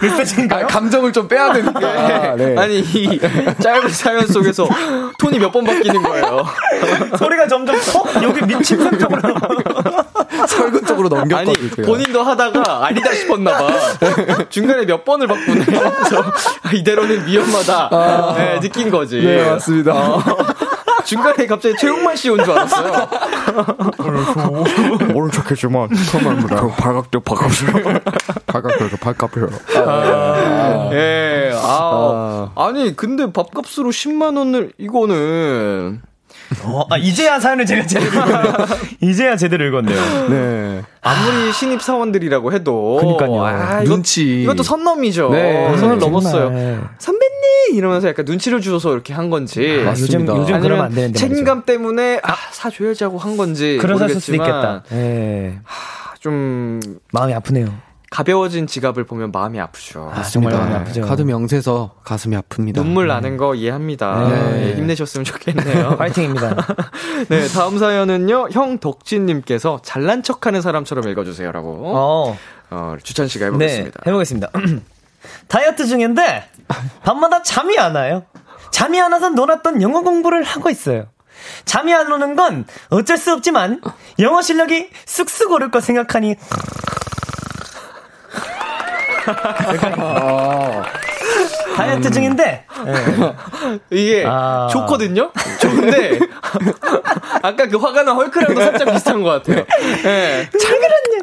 S5: 메시지인가요?
S4: 감정을 좀 빼야 되니까. 네.
S2: 아니 이 짧은 사연 속에서 톤이 몇 번 바뀌는 거예요.
S5: 소리가 점점 어? 여기 미친 쪽으로
S4: 설근 쪽으로
S2: 아니
S4: 넘겼거든요. 제가.
S2: 본인도 하다가 아니다 싶었나 봐. 중간에 몇 번을 바꾸네. 그래서 이대로는 위험하다. 네, 느낀 거지.
S4: 네, 맞습니다.
S2: 어, 중간에 갑자기 최용만 씨 온 줄 알았어요.
S4: 모른 척했지만 정말입니다. 발각돼 발각돼요. 발각돼요. 발각돼요.
S2: 예. 아, 아니 근데 밥값으로 10만 원을 이거는
S5: 어, 아, 이제야 사연을 제가 제대로 읽었네요. 이제야 제대로 읽었네요.
S4: 네.
S2: 아무리 신입 사원들이라고 해도
S5: 그러니까요.
S2: 아, 이거,
S4: 눈치.
S2: 이것도 선 넘이죠.
S4: 네.
S2: 선을
S5: 정말.
S2: 넘었어요. 선배님 이러면서 약간 눈치를 주셔서 이렇게 한 건지
S5: 아, 요즘,
S4: 맞습니다.
S5: 요즘 그러면 안 되는데.
S2: 책임감 때문에 아 사 줘야지 하고 한 건지
S5: 그러셨을 수도
S2: 모르겠지만
S5: 있겠다. 예.
S2: 좀
S5: 마음이 아프네요.
S2: 가벼워진 지갑을 보면 마음이 아프죠.
S5: 아, 정말 마음이 아프죠.
S4: 카드 명세서 가슴이 아픕니다.
S2: 눈물 나는 거 이해합니다.
S4: 네.
S2: 예, 힘내셨으면 좋겠네요.
S5: 파이팅입니다.
S2: 네, 다음 사연은요. 형 덕진님께서 잘난 척하는 사람처럼 읽어주세요라고
S5: 어.
S2: 어, 주찬 씨가
S5: 네,
S2: 해보겠습니다.
S5: 해보겠습니다. 다이어트 중인데 밤마다 잠이 안 와요. 잠이 안 와서 놀았던 영어 공부를 하고 있어요. 잠이 안 오는 건 어쩔 수 없지만 영어 실력이 쑥쑥 오를 거 생각하니 그러니까, 어, 다이어트 중인데
S2: 이게
S5: 아.
S2: 좋거든요. 좋은데 아까 그 화가 난 헐크랑도 살짝 비슷한 것 같아요. 예.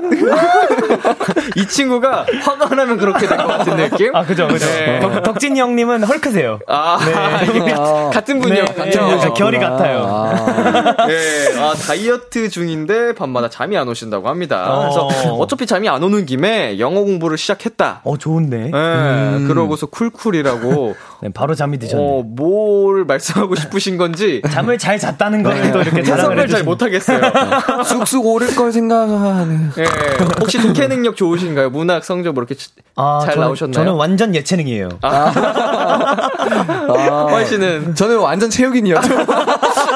S2: 이 친구가 화가 나면 그렇게 될 것 같은 느낌?
S5: 아 그죠 그죠
S2: 네.
S5: 덕, 덕진이 형님은 헐크세요.
S2: 아, 이게 같은 분이요.
S5: 네,
S2: 같은
S5: 네,
S2: 분이요.
S5: 결이 같아요.
S4: 아,
S2: 예, 아, 다이어트 중인데 밤마다 잠이 안 오신다고 합니다. 그래서
S5: 어.
S2: 어차피 잠이 안 오는 김에 영어 공부를 시작했다.
S5: 어 좋은데.
S2: 예, 그러고서 쿨쿨이 라고
S5: 네, 바로 잠이 드셨네.
S2: 어, 뭘 말씀하고 싶으신 건지
S5: 잠을 잘 잤다는 거를 또 이렇게 자랑을
S2: 해석을 잘 못하겠어요.
S4: 쑥쑥 오를 걸 생각하는.
S2: 예, 혹시 독해 능력 좋으신가요? 문학 성적 뭐 이렇게
S5: 아,
S2: 잘
S5: 저는-
S2: 나오셨나요?
S5: 저는 완전 예체능이에요.
S2: 화이 씨는
S4: 저는 완전 체육인이었죠.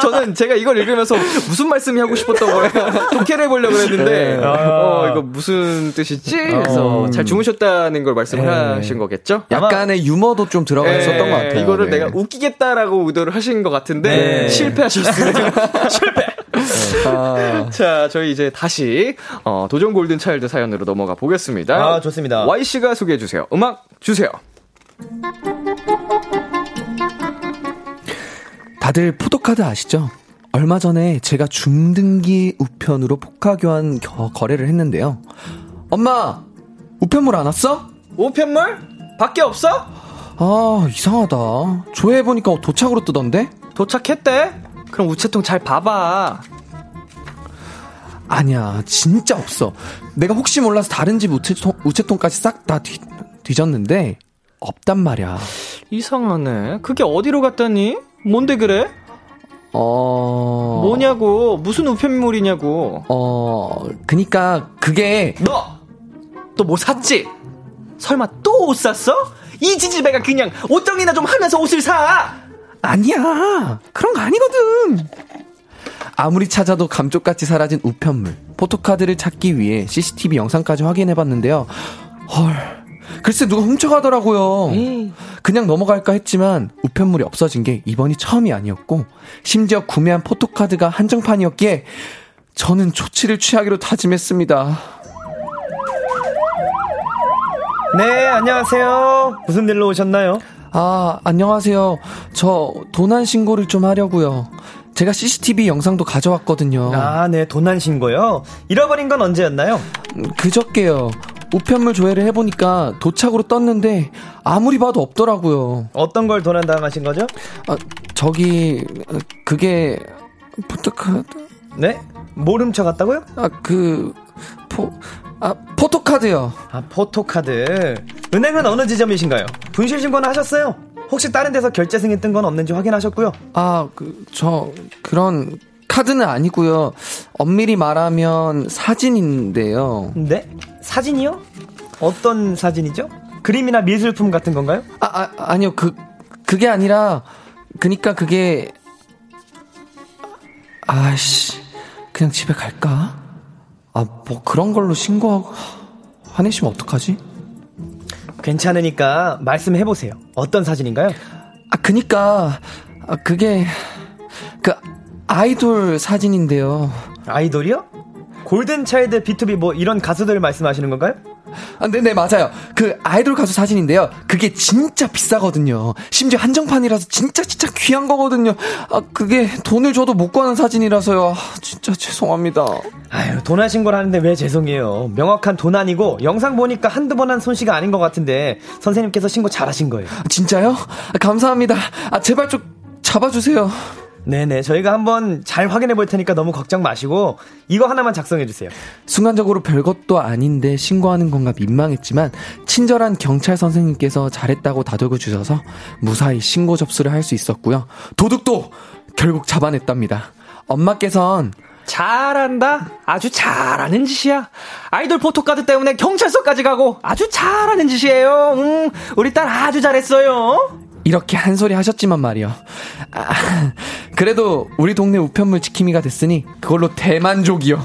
S2: 저는 제가 이걸 읽으면서 무슨 말씀이 하고 싶었던 거예요. 독해를 해보려고 했는데
S5: 네.
S2: 어 이거 무슨 뜻이지? 그래서 잘 주무셨다는 걸 말씀하신 거겠죠?
S4: 약간의 유머도 좀 들어가 있었던 것 같아요.
S2: 네. 이거를
S4: 네.
S2: 내가 웃기겠다라고 의도를 하신 것 같은데
S5: 네.
S2: 실패하셨어요. 실패.
S4: 아,
S2: 자, 저희 이제 다시 어, 도전 골든 차일드 사연으로 넘어가 보겠습니다.
S5: 아, 좋습니다.
S2: Y 씨가 소개해 주세요. 음악 주세요.
S4: 다들 포토카드 아시죠? 얼마 전에 제가 중등기 우편으로 포카 교환 겨- 거래를 했는데요. 엄마, 우편물 안 왔어?
S2: 우편물? 밖에 없어?
S4: 아, 이상하다. 조회해보니까 도착으로 뜨던데?
S2: 도착했대. 그럼 우체통 잘 봐봐.
S4: 아니야, 진짜 없어. 내가 혹시 몰라서 다른 집 우체통, 우체통까지 싹 다 뒤졌는데, 없단 말이야.
S2: 이상하네. 그게 어디로 갔다니? 뭔데 그래?
S4: 어.
S2: 뭐냐고. 무슨 우편물이냐고.
S4: 어, 그니까, 그게,
S2: 너! 또 뭐 샀지? 설마 또 옷 샀어? 이 지지배가 그냥 옷 정리나 좀 하면서 옷을 사!
S4: 아니야. 그런 거 아니거든. 아무리 찾아도 감쪽같이 사라진 우편물. 포토카드를 찾기 위해 CCTV 영상까지 확인해봤는데요. 헐. 글쎄 누가 훔쳐가더라고요. 그냥 넘어갈까 했지만 우편물이 없어진 게 이번이 처음이 아니었고 심지어 구매한 포토카드가 한정판이었기에 저는 조치를 취하기로 다짐했습니다.
S5: 네, 안녕하세요. 무슨 일로 오셨나요?
S4: 아, 안녕하세요. 저 도난 신고를 좀 하려고요. 제가 CCTV 영상도 가져왔거든요.
S5: 아, 네, 도난 신고요. 잃어버린 건 언제였나요?
S4: 음, 그저께요. 우편물 조회를 해보니까 도착으로 떴는데 아무리 봐도 없더라고요.
S5: 어떤 걸 도난 당하신 거죠?
S4: 아, 저기 어, 그게 포토카드
S5: 네? 뭘 훔쳐갔다고요?
S4: 아 그 포, 아 포토카드요.
S5: 아, 포토카드. 은행은 어느 지점이신가요? 분실 신고는 하셨어요? 혹시 다른 데서 결제 승인 뜬 건 없는지 확인하셨고요?
S4: 아 그 저 그런 카드는 아니고요. 엄밀히 말하면 사진인데요.
S5: 네? 사진이요? 어떤 사진이죠? 그림이나 미술품 같은 건가요?
S4: 아, 아 아니요 그 그게 아니라 그니까 그게 아씨 그냥 집에 갈까? 아 뭐 그런 걸로 신고하고 화내시면 어떡하지?
S5: 괜찮으니까 말씀해 보세요. 어떤 사진인가요?
S4: 아 그니까 아 그게 그 아이돌 사진인데요.
S5: 아이돌이요? 골든차일드, B2B 뭐 이런 가수들 말씀하시는 건가요?
S4: 아, 네네, 맞아요. 그 아이돌 가수 사진인데요. 그게 진짜 비싸거든요. 심지어 한정판이라서 진짜 진짜 귀한 거거든요. 아, 그게 돈을 줘도 못 구하는 사진이라서요. 아, 진짜 죄송합니다.
S5: 아유, 도난 신고를 하는데 왜 죄송해요. 명확한 도난이고, 영상 보니까 한두 번 한 손씨가 아닌 것 같은데, 선생님께서 신고 잘하신 거예요.
S4: 아, 진짜요? 아, 감사합니다. 아, 제발 좀 잡아주세요.
S5: 네네, 저희가 한번 잘 확인해 볼 테니까 너무 걱정 마시고, 이거 하나만 작성해 주세요.
S4: 순간적으로 별것도 아닌데 신고하는 건가 민망했지만 친절한 경찰 선생님께서 잘했다고 다독여 주셔서 무사히 신고 접수를 할 수 있었고요. 도둑도 결국 잡아냈답니다. 엄마께선
S2: 잘한다. 아주 잘하는 짓이야. 아이돌 포토카드 때문에 경찰서까지 가고 아주 잘하는 짓이에요. 음, 우리 딸 아주 잘했어요.
S4: 이렇게 한 소리 하셨지만 말이요. 아, 그래도 우리 동네 우편물 지킴이가 됐으니 그걸로 대만족이요.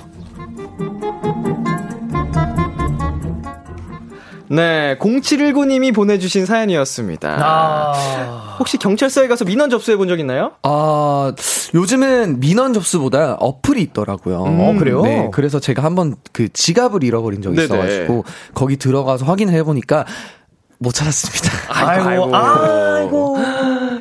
S2: 네, 0719님이 보내주신 사연이었습니다.
S5: 아.
S2: 혹시 경찰서에 가서 민원 접수해 본 적 있나요?
S4: 아, 요즘은 민원 접수보다 어플이 있더라고요.
S5: 어, 그래요?
S4: 네, 그래서 제가 한번 그 지갑을 잃어버린 적이
S2: 네네.
S4: 있어가지고 거기 들어가서 확인을 해보니까 못 찾았습니다.
S5: 아이고, 아이고.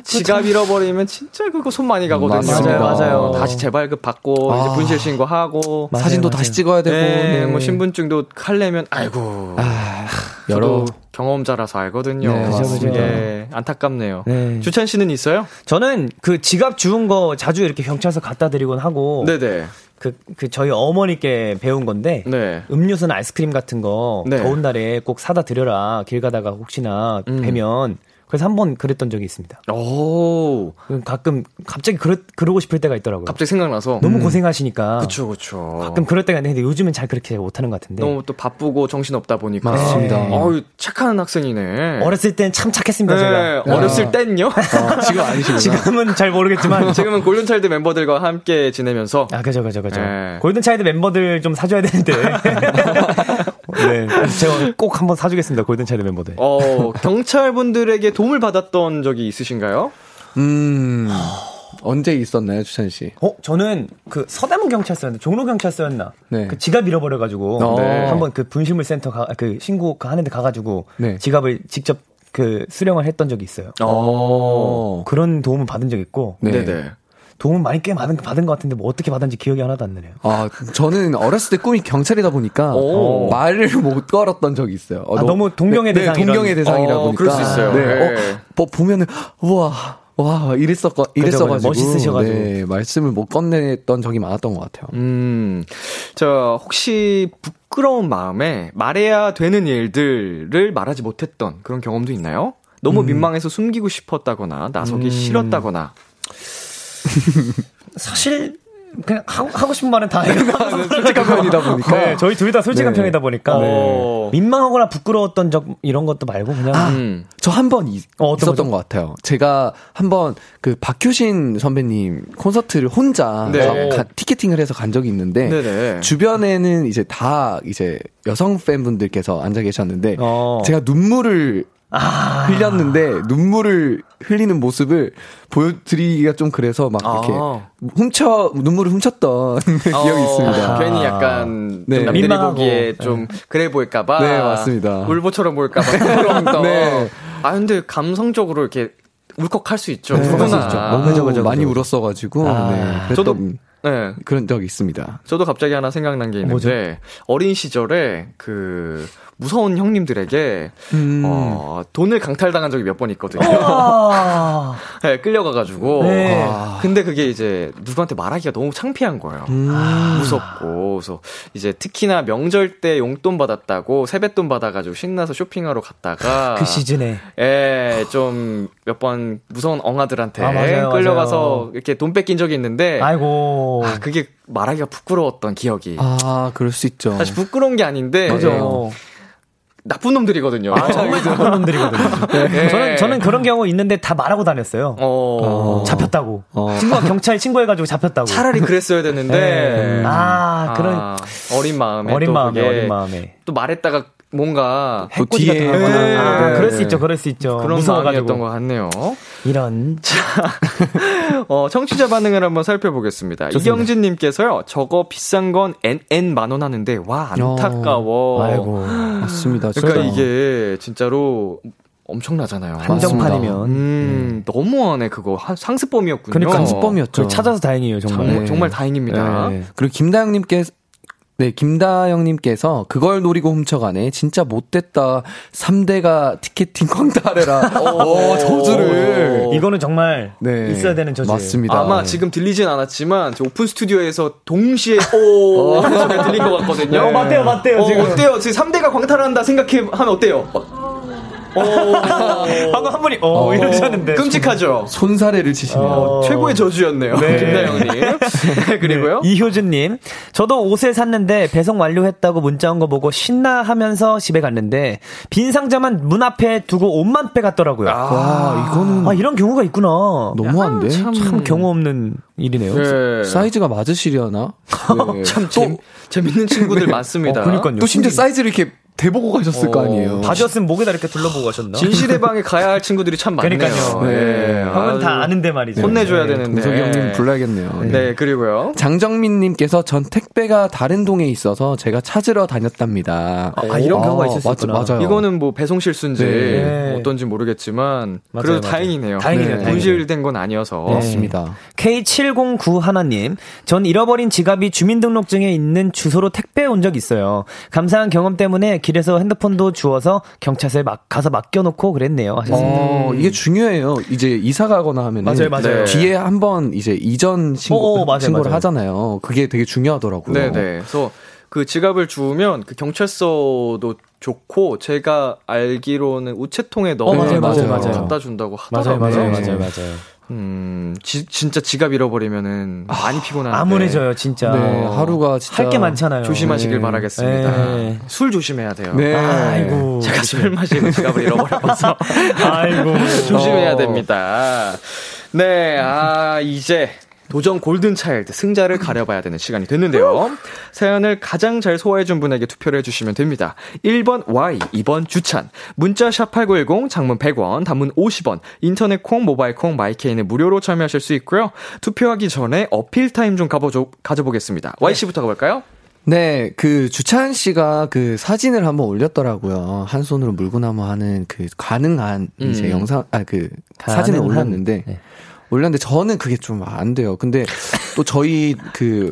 S2: 지갑 잃어버리면 진짜 그거 손 많이 가거든요.
S4: 맞습니다.
S5: 맞아요, 맞아요.
S2: 다시 재발급 받고
S4: 아.
S2: 이제 분실 신고하고
S5: 맞아요,
S4: 사진도
S5: 맞아요.
S4: 다시 찍어야 되고.
S2: 네,
S4: 네.
S2: 뭐 신분증도 할려면 아이고.
S4: 아,
S2: 여러 경험자라서 알거든요.
S4: 네,
S5: 그죠, 그죠.
S2: 예, 안타깝네요.
S5: 네.
S2: 주찬 씨는 있어요?
S5: 저는 그 지갑 주운 거 자주 이렇게 경찰서 갖다 드리곤 하고,
S2: 네네.
S5: 그, 그 저희 어머니께 배운 건데,
S2: 네.
S5: 음료수나 아이스크림 같은 거
S2: 네.
S5: 더운 날에 꼭 사다 드려라. 길 가다가 혹시나
S2: 음.
S5: 뵈면. 그래서 한 번 그랬던 적이 있습니다.
S2: 오,
S5: 가끔 갑자기 그러, 그러고 싶을 때가 있더라고요.
S2: 갑자기 생각나서.
S5: 너무 고생하시니까.
S2: 그쵸, 그쵸.
S5: 가끔 그럴 때가 있는데 요즘은 잘 그렇게 못하는 것 같은데.
S2: 너무 또 바쁘고 정신 없다 보니까.
S4: 맞습니다.
S2: 어유 착한 학생이네.
S5: 어렸을 땐 참 착했습니다,
S2: 네,
S5: 제가.
S2: 어렸을 땐요?
S4: 지금 아니시구나.
S5: 지금은 잘 모르겠지만.
S2: 지금은 골든차일드 멤버들과 함께 지내면서.
S5: 아, 그죠, 그죠, 그죠.
S2: 네.
S5: 골든차일드 멤버들 좀 사줘야 되는데. 네. 제가 꼭 한번 사주겠습니다, 골든차일드 멤버들.
S2: 어, 경찰분들에게 도움을 받았던 적이 있으신가요?
S4: 음, 언제 있었나요, 주찬 씨?
S5: 어, 저는 그 서대문 경찰서였나, 종로 경찰서였나.
S4: 네.
S5: 그 지갑 잃어버려가지고.
S4: 어. 네.
S5: 한번 그 분실물 센터 가, 그 신고 그 하는데 가가지고.
S4: 네.
S5: 지갑을 직접 그 수령을 했던 적이 있어요.
S4: 어.
S5: 그런 도움을 받은 적 있고.
S4: 네.
S2: 네네.
S5: 도움을 많이 꽤 받은, 받은 것 같은데 뭐 어떻게 받은지 기억이 하나도 안 나네요.
S4: 아, 저는 어렸을 때 꿈이 경찰이다 보니까
S2: 오.
S4: 말을 못 걸었던 적이 있어요. 어,
S5: 아,
S4: 너-
S5: 너무 동경의
S4: 네,
S5: 대상
S4: 네, 동경의 대상이라
S2: 어,
S4: 보니까.
S2: 그럴 수 있어요.
S4: 네.
S2: 네.
S4: 어, 뭐 보면은 우와. 와, 이랬었, 이랬어가지고.
S5: 멋있으셔가지고.
S4: 네, 말씀을 못 건넸던 적이 많았던 것 같아요.
S2: 음, 저, 혹시 부끄러운 마음에 말해야 되는 일들을 말하지 못했던 그런 경험도 있나요? 너무 민망해서 숨기고 싶었다거나, 나서기
S5: 음.
S2: 싫었다거나.
S5: 사실 그냥 하고, 하고 싶은 말은 다 해요.
S4: 솔직한 편이다 보니까.
S5: 네, 저희 둘 다 솔직한
S4: 네.
S5: 편이다 보니까
S2: 네.
S5: 민망하거나 부끄러웠던 적 이런 것도 말고 그냥
S2: 음.
S4: 저한번
S5: 어,
S4: 있었던
S5: 거죠?
S4: 것 같아요. 제가 한 번 그 박효신 선배님 콘서트를 혼자
S2: 네.
S4: 가- 티켓팅을 해서 간 적이 있는데
S2: 네네.
S4: 주변에는 이제 다 이제 여성 팬분들께서 앉아 계셨는데
S5: 어.
S4: 제가 눈물을
S5: 아.
S4: 흘렸는데 눈물을 흘리는 모습을 보여드리기가 좀 그래서 막 이렇게
S2: 아.
S4: 훔쳐 눈물을 훔쳤던 기억이 있습니다.
S2: 어, 괜히 약간
S4: 네.
S2: 좀 남들이. 보기에 좀 그래 보일까봐.
S4: 네, 맞습니다.
S2: 울보처럼 보일까봐. 부끄러웠던.
S4: 네.
S2: 아 근데 감성적으로 이렇게 울컥할 수 있죠.
S4: 네,
S2: 누구나.
S4: 너무
S5: 그죠, 그죠,
S4: 많이. 울었어가지고
S5: 아.
S4: 네, 그랬던
S2: 저도 네.
S4: 그런 적이 있습니다.
S2: 저도 갑자기 하나 생각난 게 있는데 어린 시절에 그 무서운 형님들에게
S4: 음.
S2: 어, 돈을 강탈당한 적이 몇 번 있거든요.
S5: 아,
S2: 네, 끌려가가지고.
S5: 네.
S2: 아, 근데 그게 이제 누구한테 말하기가 너무 창피한 거예요.
S4: 음.
S2: 무섭고. 그래서 이제 특히나 명절 때 용돈 받았다고 세뱃돈 받아가지고 신나서 쇼핑하러 갔다가.
S5: 그 시즌에
S2: 예, 좀 몇 번 무서운 엉아들한테
S5: 아, 맞아요,
S2: 끌려가서
S5: 맞아요.
S2: 이렇게 돈 뺏긴 적이 있는데.
S5: 아이고
S2: 아, 그게 말하기가 부끄러웠던 기억이.
S4: 아, 그럴 수 있죠.
S2: 사실 부끄러운 게 아닌데.
S5: 그죠.
S2: 나쁜 놈들이거든요.
S5: 아, 정말 나쁜 놈들이거든요.
S2: 예.
S5: 저는 저는 그런 경우 있는데 다 말하고 다녔어요.
S2: 어.
S5: 잡혔다고.
S4: 어.
S5: 친구가 경찰 신고해가지고 잡혔다고.
S2: 차라리 그랬어야 되는데.
S5: 네. 아, 그런
S2: 아, 어린 마음에
S5: 어린
S2: 또
S5: 마음에 어린 마음에.
S2: 또 말했다가 뭔가
S4: 또
S5: 해코지
S4: 뒤에.
S2: 네.
S5: 아,
S2: 네.
S5: 그럴 수 있죠, 그럴 수 있죠.
S2: 그런
S5: 무서워가지고.
S2: 마음이었던 것 같네요.
S5: 이런.
S2: 어, 청취자 반응을 한번 살펴보겠습니다. 이경진님께서요, 저거 비싼 건 N, N 만원 하는데, 와, 안타까워.
S5: 아이고.
S4: 맞습니다.
S2: 그러니까
S4: 진짜.
S2: 이게 진짜로 엄청나잖아요.
S5: 한정판이면.
S2: 음, 너무하네, 그거. 한- 상습범이었군요.
S5: 그러니까
S4: 상습범이었죠.
S5: 그걸 찾아서 다행이에요, 정말.
S2: 정말,
S4: 네.
S2: 정말 다행입니다.
S4: 네. 그리고 김다영님께 네, 김다영님께서 그걸 노리고 훔쳐가네. 진짜 못됐다. 3대가 티켓팅 광탈해라. 어, 저주를.
S5: 이거는 정말
S4: 네.
S5: 있어야 되는 저주.
S4: 맞습니다.
S2: 아마
S4: 네.
S2: 지금 들리진 않았지만 저 오픈 스튜디오에서 동시에 오 소리가 들린 것 같거든요.
S5: 어, 맞대요, 맞대요,
S2: 어,
S5: 지금.
S2: 어때요? 지금 3대가 광탈한다 생각해 하면 어때요?
S5: 방금 한 분이 어, 이러셨는데.
S2: 끔찍하죠.
S4: 손사래를 치시네요.
S5: 어.
S2: 최고의 저주였네요. 김나영님. 네, 그리고요.
S5: 이효준님, 저도 옷을 샀는데 배송 완료했다고 문자 온 거 보고 신나 하면서 집에 갔는데 빈 상자만 문 앞에 두고 옷만 빼갔더라고요. 아,
S4: 와, 이거는
S5: 이런 경우가 있구나.
S4: 너무한데?
S5: 참, 경우 없는 일이네요.
S2: 네.
S4: 사이즈가 맞으시려나? 네.
S2: 참 재, 재밌는 친구들 많습니다.
S5: 어, 그러니까요.
S4: 또 심지어 사이즈를 이렇게 대보고 가셨을 거 아니에요.
S5: 바지였으면 목에다 이렇게 둘러보고 가셨나?
S2: 진시대방에 가야 할 친구들이 참 많네요.
S5: 그러니까요.
S2: 네.
S5: 형은 다 아는데 말이죠.
S2: 혼내줘야
S5: 네.
S2: 되는데.
S4: 동석이 형님 불러야겠네요.
S2: 네, 그리고요.
S4: 장정민님께서 전 택배가 다른 동에 있어서 제가 찾으러 다녔답니다.
S5: 아, 이런 경우가 있을 수
S4: 맞,
S5: 있구나.
S4: 맞아요.
S2: 이거는 뭐 배송 실수인지
S5: 네.
S2: 어떤지 모르겠지만
S5: 맞아요,
S2: 그래도
S5: 맞아요.
S2: 다행이네요.
S5: 다행이네요.
S2: 분실된 건 아니어서.
S5: 네.
S4: 맞습니다.
S5: K709 하나님, 전 잃어버린 지갑이 주민등록증에 있는 주소로 택배 온 적 있어요. 감사한 경험 때문에 길에서 핸드폰도 주워서 경찰서에 막 가서 맡겨놓고 그랬네요. 하셨습니다.
S4: 어, 이게 중요해요. 이제 이사 가거나 하면
S5: 맞아요, 맞아요.
S4: 뒤에 한번 이제 이전 신고
S5: 어, 어, 맞아요,
S4: 신고를
S5: 맞아요.
S4: 하잖아요. 그게 되게 중요하더라고요.
S2: 네, 네. 그래서 그 지갑을 주우면 그 경찰서도 좋고 제가 알기로는 우체통에 넣어
S5: 맞아요,
S4: 맞아요, 맞아요.
S2: 갖다 준다고
S5: 맞아요,
S2: 하더라고요.
S5: 맞아요,
S4: 네.
S5: 맞아요, 맞아요.
S2: 음, 지- 진짜 지갑 잃어버리면은 많이 피곤한데
S5: 암울해져요, 진짜.
S4: 네, 하루가 진짜
S5: 할 게 많잖아요.
S2: 조심하시길
S4: 네.
S2: 바라겠습니다.
S5: 네.
S2: 술 조심해야 돼요.
S4: 네.
S5: 아이고.
S2: 제가 술 마시고 지갑을 잃어버려서
S5: 아이고.
S2: 조심해야
S5: 어.
S2: 됩니다. 네, 아, 이제 도전 골든차일드 승자를 가려봐야 되는 시간이 됐는데요. 사연을 가장 잘 소화해준 분에게 투표를 해주시면 됩니다. 1번 Y, 2번 주찬, 문자 샵8910, 장문 100원, 단문 50원, 인터넷 콩, 모바일 콩, 마이케이는 무료로 참여하실 수 있고요. 투표하기 전에 어필 타임 좀 가보죠, 가져보겠습니다. Y씨부터 가볼까요?
S4: 네, 그 주찬 씨가 그 사진을 한번 올렸더라고요. 한 손으로 물구나무 하는 그 가능한 이제
S2: 음.
S4: 영상, 아 그 사진을. 올렸는데
S5: 네.
S4: 올렸는데 저는 그게 좀 안 돼요. 근데 또 저희 그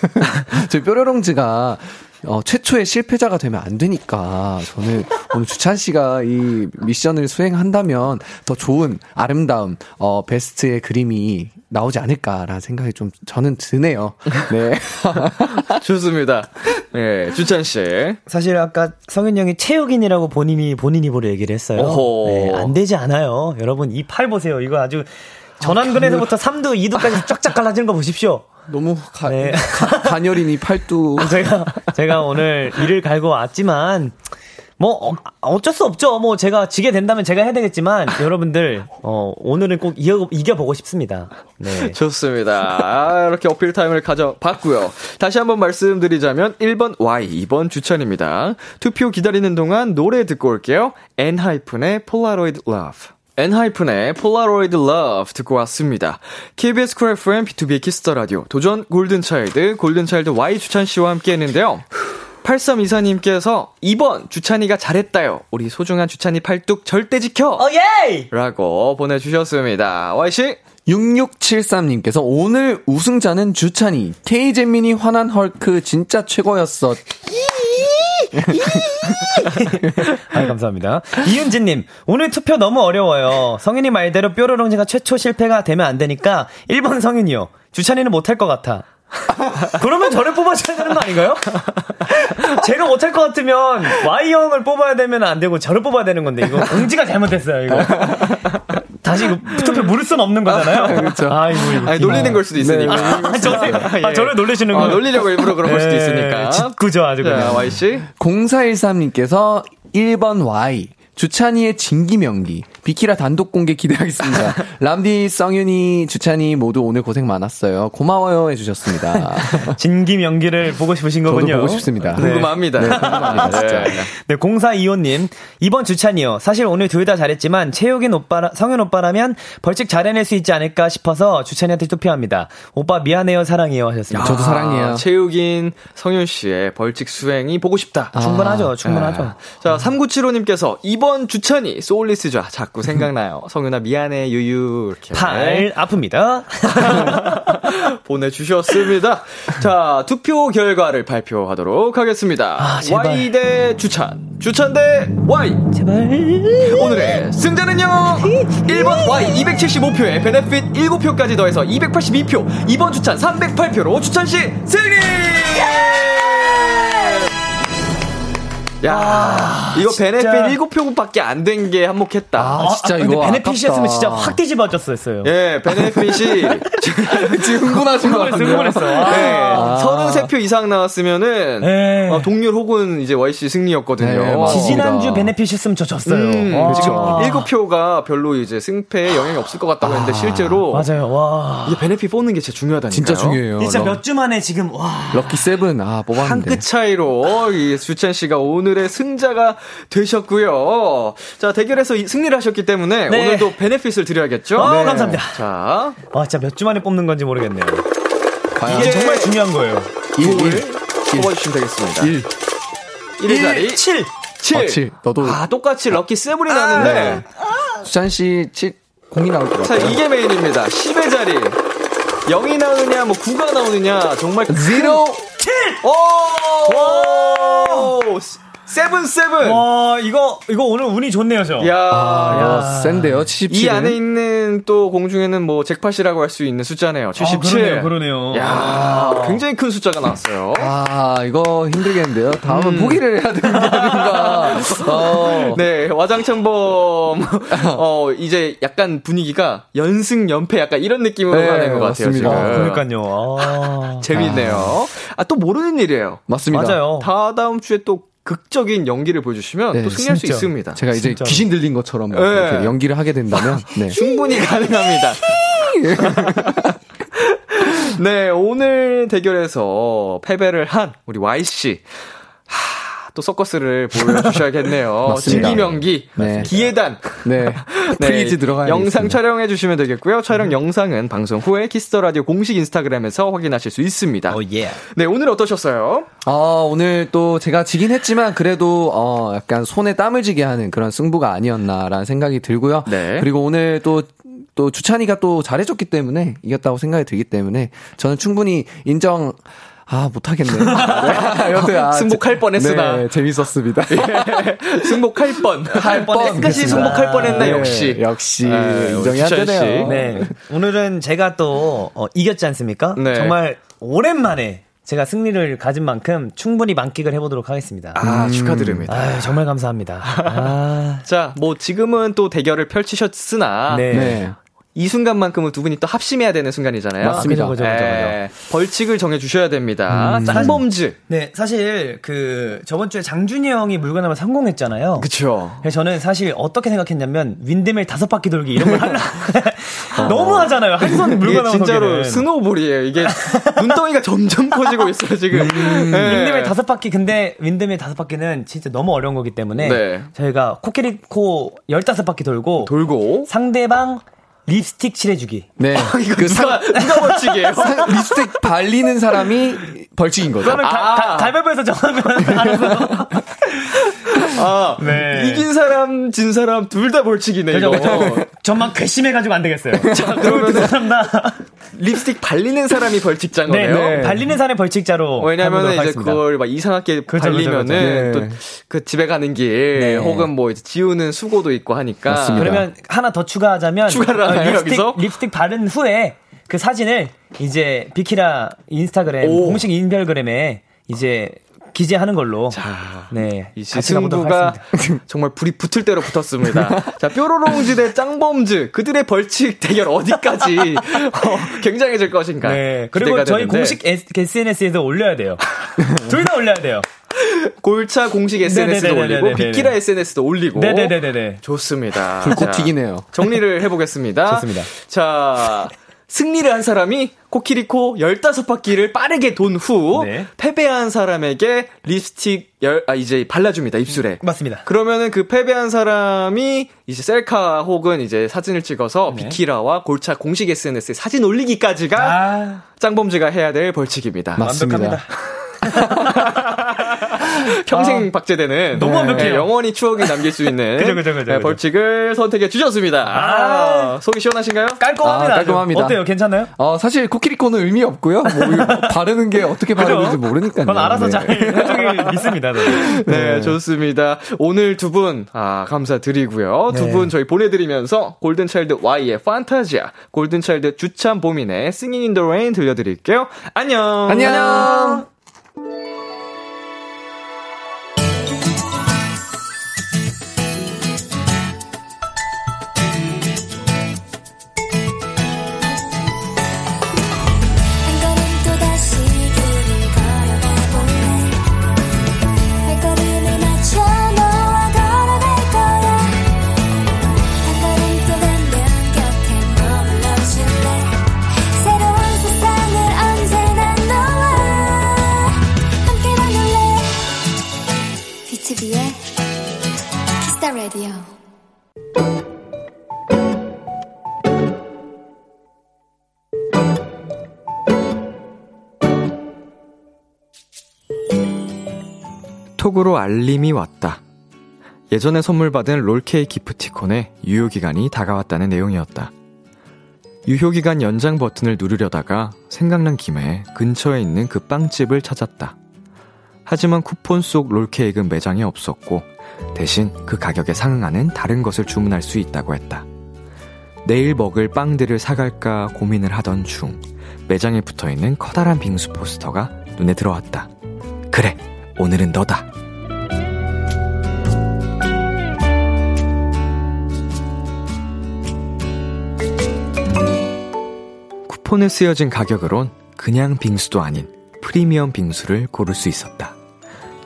S4: 저희 뾰로롱즈가 어, 최초의 실패자가 되면 안 되니까 저는 오늘 주찬 씨가 이 미션을 수행한다면 더 좋은 아름다움, 어, 베스트의 그림이 나오지 않을까라는 생각이 좀 저는 드네요. 네.
S2: 좋습니다. 네, 주찬 씨.
S5: 사실 아까 성현 형이 체육인이라고 본인이 본인 입으로 얘기를 했어요. 네, 안 되지 않아요. 여러분 이 팔 보세요. 이거 아주 전완근에서부터 3두, 2두까지 쫙쫙 갈라지는 거 보십시오.
S4: 너무 가,
S5: 네.
S4: 가, 가녀린이 팔뚝.
S5: 제가 제가 오늘 일을 갈고 왔지만 뭐 어, 쩔수 없죠. 뭐 제가 지게 된다면 제가 해야 되겠지만 여러분들 어 오늘은 꼭 이겨 이겨 보고 싶습니다. 네.
S2: 좋습니다. 아, 이렇게 어필 타임을 가져봤고요. 다시 한번 말씀드리자면 1번 Y, 2번 주천입니다. 투표 기다리는 동안 노래 듣고 올게요. 엔하이픈의 Polaroid Love. 엔하이픈의 Polaroid Love 듣고 왔습니다. KBS 쿨 FM 비투비 키스 더 라디오 도전 골든차일드 골든차일드 Y 주찬 씨와 함께 했는데요. 8324님께서 2번 주찬이가 잘했다요. 우리 소중한 주찬이 팔뚝 절대 지켜.
S5: 어 예!
S2: 라고 보내 주셨습니다. Y씨.
S4: 6673님께서 오늘 우승자는 주찬이. K잼민이 화난 헐크 진짜 최고였어.
S5: 아, 감사합니다. 이윤진님, 오늘 투표 너무 어려워요. 성윤이 말대로 뾰로롱제가 최초 실패가 되면 안 되니까 1번 성윤이요. 주찬이는 못할 것 같아. 그러면 저를 뽑아줘야 되는 거 아닌가요? 제가 못할 것 같으면 Y형을 뽑아야 되면 안 되고 저를 뽑아야 되는 건데 이거 공지가 잘못됐어요 이거 다시 투표 물을 수는 없는 거잖아요
S4: 그렇죠.
S5: 아이고 이거
S2: 아니, 놀리는 걸 수도 있으니까.
S5: 아, 저를, 아,
S2: 예.
S5: 저를 놀리시는
S2: 어,
S5: 거
S2: 놀리려고 일부러 그런 걸 수도 있으니까.
S5: 짓궂죠 아주
S2: 자,
S5: 그냥
S2: Y씨.
S4: 0413님께서 1번 Y. 주찬이의 진기명기. 비키라 단독 공개 기대하겠습니다. 람디, 성윤이, 주찬이 모두 오늘 고생 많았어요. 고마워요 해주셨습니다.
S5: 진김 연기를 보고 싶으신
S4: 저도
S5: 거군요
S4: 보고 싶습니다.
S5: 네.
S2: 궁금합니다.
S4: 네, 궁금합니다, 진짜.
S5: 네, 0425님. 이번 주찬이요. 사실 오늘 둘 다 잘했지만, 채욱인 오빠, 성현 오빠라면 벌칙 잘해낼 수 있지 않을까 싶어서 주찬이한테 투표합니다. 오빠 미안해요, 사랑해요 하셨습니다.
S4: 저도 사랑해요.
S2: 최욱인 성윤 씨의 벌칙 수행이 보고 싶다.
S5: 충분하죠, 충분하죠.
S2: 아. 자, 3975님께서 이번 주찬이 소울리스좌 자꾸 생각나요. 성윤아 미안해 유유 이렇게
S5: 팔 아픕니다.
S2: 보내주셨습니다. 자, 투표 결과를 발표하도록 하겠습니다.
S5: 아.
S2: Y 대 주찬, 주찬 대 Y.
S5: 제발.
S2: 오늘의 승자는요 1번 Y 275표에 베네핏 7표까지 더해서 282표 2번 주찬 308표로 주찬 씨 승리 야 이거 베네핏 7표밖에 안 된 게 한몫했다
S4: 아, 진짜
S5: 근데
S4: 이거
S5: 베네핏이었으면. 진짜 확 뒤집어졌었어요.
S2: 예, 베네핏이
S4: 지금 흥분하신 것 같은데.
S5: 흥분했어.
S2: 네,
S5: 아.
S2: 33표 이상 나왔으면은
S5: 네.
S2: 어, 동률 혹은 이제 YC 승리였거든요.
S4: 네.
S5: 지지난주 베네핏이었으면 저 졌어요.
S2: 음,
S5: 와.
S2: 그렇죠. 7표가 별로 이제 승패에 영향이 없을 것 같다고 했는데 실제로
S5: 맞아요. 와.
S2: 이게 베네핏 뽑는 게 진짜 중요하다니까요.
S4: 진짜 중요해요.
S5: 진짜
S4: 럭-
S5: 몇주 만에 지금 와.
S4: 럭키 세븐
S2: 아한
S4: 뽑았는데.
S2: 끗 차이로 이 주찬 씨가 오늘 의 승자가 되셨고요. 자 대결에서 이- 승리를 하셨기 때문에
S5: 네.
S2: 오늘도 benefit을 드려야겠죠.
S5: 어,
S2: 네.
S5: 감사합니다.
S2: 자
S5: 와, 진짜 몇 주 만에 뽑는 건지 모르겠네요.
S4: 과연
S5: 이게 정말 중요한 거예요.
S4: 1, 1,
S2: 뽑아주시면 되겠습니다.
S4: 1.
S2: 1의 자리
S5: 7.
S2: 7.
S4: 아, 칠. 너도
S2: 아 똑같이 럭키 세븐이 나는데
S4: 네. 주찬 씨 7, 공이 나올
S2: 것자
S4: 같아요.
S2: 이게 메인입니다. 10의 자리 0이 나오느냐 뭐 9가 나오느냐 정말 큰-
S4: 0
S2: 오! seven seven.
S5: 와, 이거, 이거 오늘 운이 좋네요, 저.
S2: 야.
S4: 아, 센데요. 77.
S2: 이 안에 있는 또 공중에는 뭐 잭팟이라고 할 수 있는 숫자네요. 77.
S5: 그러네요, 그러네요.
S2: 야, 굉장히 큰 숫자가 나왔어요.
S4: 아, 이거 힘들겠는데요. 다음은 포기를 해야 되는 게 아닌가. 어.
S2: 네, 와장창범, 어, 이제 약간 분위기가 연승, 연패 약간 이런 느낌으로
S4: 네,
S2: 가는 것 같아요,
S4: 맞습니다.
S2: 지금.
S5: 그러니까요. 아.
S2: 재밌네요. 아, 또 모르는 일이에요.
S4: 맞습니다.
S5: 맞아요.
S2: 다 다음 주에 또 극적인 연기를 보여주시면
S4: 네,
S2: 또 승리할 수
S5: 진짜.
S2: 있습니다.
S4: 제가 이제
S5: 진짜로.
S4: 귀신 들린 것처럼 막
S2: 네.
S4: 이렇게 연기를 하게 된다면, 네.
S2: 충분히 가능합니다. 네, 오늘 대결에서 패배를 한 우리 Y씨. 하, 또 서커스를 보여주셔야겠네요. 진기명기,
S4: 네.
S2: 기예단.
S4: 네. freeze 들어가야
S2: 영상 촬영해 주시면 되겠고요. 촬영 영상은 방송 후에 Kiss the 라디오 공식 인스타그램에서 확인하실 수 있습니다.
S5: 오, 예.
S2: 네, 오늘 어떠셨어요?
S4: 아, 오늘 또 제가 지긴 했지만 그래도 어 약간 손에 땀을 쥐게 하는 그런 승부가 아니었나라는 생각이 들고요.
S2: 네.
S4: 그리고 오늘 또또 주찬이가 또 잘해줬기 때문에 이겼다고 생각이 들기 때문에 저는 충분히 인정 아 못하겠네요. 네, 여튼 아,
S2: 승복할
S4: 재-
S2: 뻔했으나.
S4: 네, 재밌었습니다.
S2: 승복할 뻔. 할
S5: 뻔했습니다.
S2: 끝까지 승복할 뻔 했나
S4: 네,
S2: 역시.
S4: 역시
S2: 네,
S4: 인정이 안. 되네요.
S5: 네. 오늘은 제가 또, 어, 이겼지 않습니까?
S2: 네.
S5: 정말 오랜만에 제가 승리를 가진 만큼 충분히 만끽을 해보도록 하겠습니다.
S2: 아, 축하드립니다.
S5: 아유, 정말 감사합니다. 아.
S2: 자, 뭐 지금은 또 대결을 펼치셨으나
S5: 네.
S4: 네.
S2: 이 순간만큼은 두 분이 또 합심해야 되는 순간이잖아요.
S5: 맞습니다. 그죠, 그죠, 그죠,
S2: 예, 벌칙을 정해주셔야 됩니다. 짱범즈.
S5: 네, 사실 그 저번 주에 장준이 형이 물건하면 성공했잖아요.
S2: 그쵸.
S5: 그래서 저는 사실 어떻게 생각했냐면 윈드밀 다섯 바퀴 돌기 이런 걸 하려 너무 하잖아요. 한 손에
S2: 이게
S5: 물건 하면
S2: 진짜로 snowball이에요. 이게 눈덩이가 점점 커지고 있어요, 지금. 예.
S5: windmill 다섯 바퀴 근데 windmill 다섯 바퀴는 진짜 너무 어려운 거기 때문에
S2: 네.
S5: 저희가 코끼리 코 열다섯 바퀴 돌고
S2: 돌고.
S5: 상대방 립스틱 칠해주기.
S4: 네. 그
S2: 누가, 누가 벌칙이에요?
S4: 사- 립스틱 발리는 사람이 벌칙인 거죠.
S5: 그러면 가,
S2: 아.
S5: 가, 가위바위보에서 정하면 알 아, 네.
S2: 이긴 사람, 진 사람 둘 다 벌칙이네,
S5: 그죠,
S2: 이거.
S5: 그죠. 전만 괘씸해가지고 안 되겠어요. 자,
S2: 그러면은-
S5: 두 사람 다.
S2: 립스틱 발리는 사람이 벌칙자인
S5: 네,
S2: 거네요.
S5: 네. 발리는 사람의 벌칙자로.
S2: 왜냐면은
S5: 해보도록
S2: 이제
S5: 하겠습니다.
S2: 그걸 막 이상하게
S5: 그죠,
S2: 발리면은
S5: 그죠,
S4: 그죠.
S2: 또
S4: 네.
S2: 그 집에 가는 길
S5: 네.
S2: 혹은 뭐 이제 지우는 수고도 있고 하니까
S4: 맞습니다.
S5: 그러면 하나 더 추가하자면
S2: 추가를 하나요,
S5: 립스틱,
S2: 여기서?
S5: 립스틱 바른 후에 그 사진을 이제 비키라 인스타그램
S2: 오.
S5: 공식 인별그램에 이제 기재하는 걸로
S2: 자,
S5: 네
S2: 이 승부가. 정말 불이 붙을 대로 붙었습니다. 자, 뾰로롱즈 대 짱범즈 그들의 벌칙 대결 어디까지 어, 굉장해질 것인가?
S5: 네 그리고 저희
S2: 되는데
S5: 공식 SNS에도 올려야 돼요. 둘 다 올려야 돼요.
S2: 골차 공식 SNS도. 올리고 비키라 SNS도 올리고
S5: 네네네네네.
S2: 좋습니다.
S4: 불꽃
S2: 자,
S4: 튀기네요.
S2: 정리를 해보겠습니다.
S5: 좋습니다.
S2: 자, 승리를 한 사람이 코끼리코 15바퀴를 빠르게 돈후
S5: 네.
S2: 패배한 사람에게 립스틱 열, 아, 이제 발라줍니다, 입술에.
S5: 맞습니다.
S2: 그러면은 그 패배한 사람이 이제 셀카 혹은 이제 사진을 찍어서
S5: 네.
S2: 비키라와 골차 공식 SNS에 사진 올리기까지가
S5: 아
S2: 짱범즈가 해야 될 벌칙입니다.
S4: 맞습니다.
S5: 완벽합니다.
S2: 평생 박제되는
S5: 너무 완벽해요.
S2: 네, 영원히 추억이 남길 수 있는
S5: 그죠, 그죠, 그죠,
S2: 네,
S5: 그죠.
S2: 벌칙을 선택해 주셨습니다. 아, 속이 시원하신가요?
S5: 깔끔합니다.
S4: 아. 깔끔합니다.
S5: 어때요? 괜찮나요?
S4: 어, 사실 코끼리코는 의미 없고요. 뭐 이거 바르는 게 어떻게 바르는지 모르니까요.
S5: 그건 알아서
S4: 네.
S5: 잘 해주길 믿습니다. 네.
S2: 네, 좋습니다. 오늘 두 분, 아, 감사드리고요. 두
S5: 네.
S2: 분 저희 보내드리면서 골든차일드 Y의 판타지아, 골든차일드 주찬 보민의 Singing in the Rain 들려드릴게요. 안녕!
S4: 안녕!
S2: 톡으로 알림이 왔다. 예전에 선물 받은 롤케이 기프티콘의 유효기간이 다가왔다는 내용이었다. 유효기간 연장 버튼을 누르려다가 생각난 김에 근처에 있는 그 빵집을 찾았다. 하지만 쿠폰 속 롤케이크는 매장에 없었고 대신 그 가격에 상응하는 다른 것을 주문할 수 있다고 했다. 내일 먹을 빵들을 사갈까 고민을 하던 중 매장에 붙어 있는 커다란 빙수 포스터가 눈에 들어왔다. 그래, 오늘은 너다. 폰에 쓰여진 가격으론 그냥 빙수도 아닌 프리미엄 빙수를 고를 수 있었다.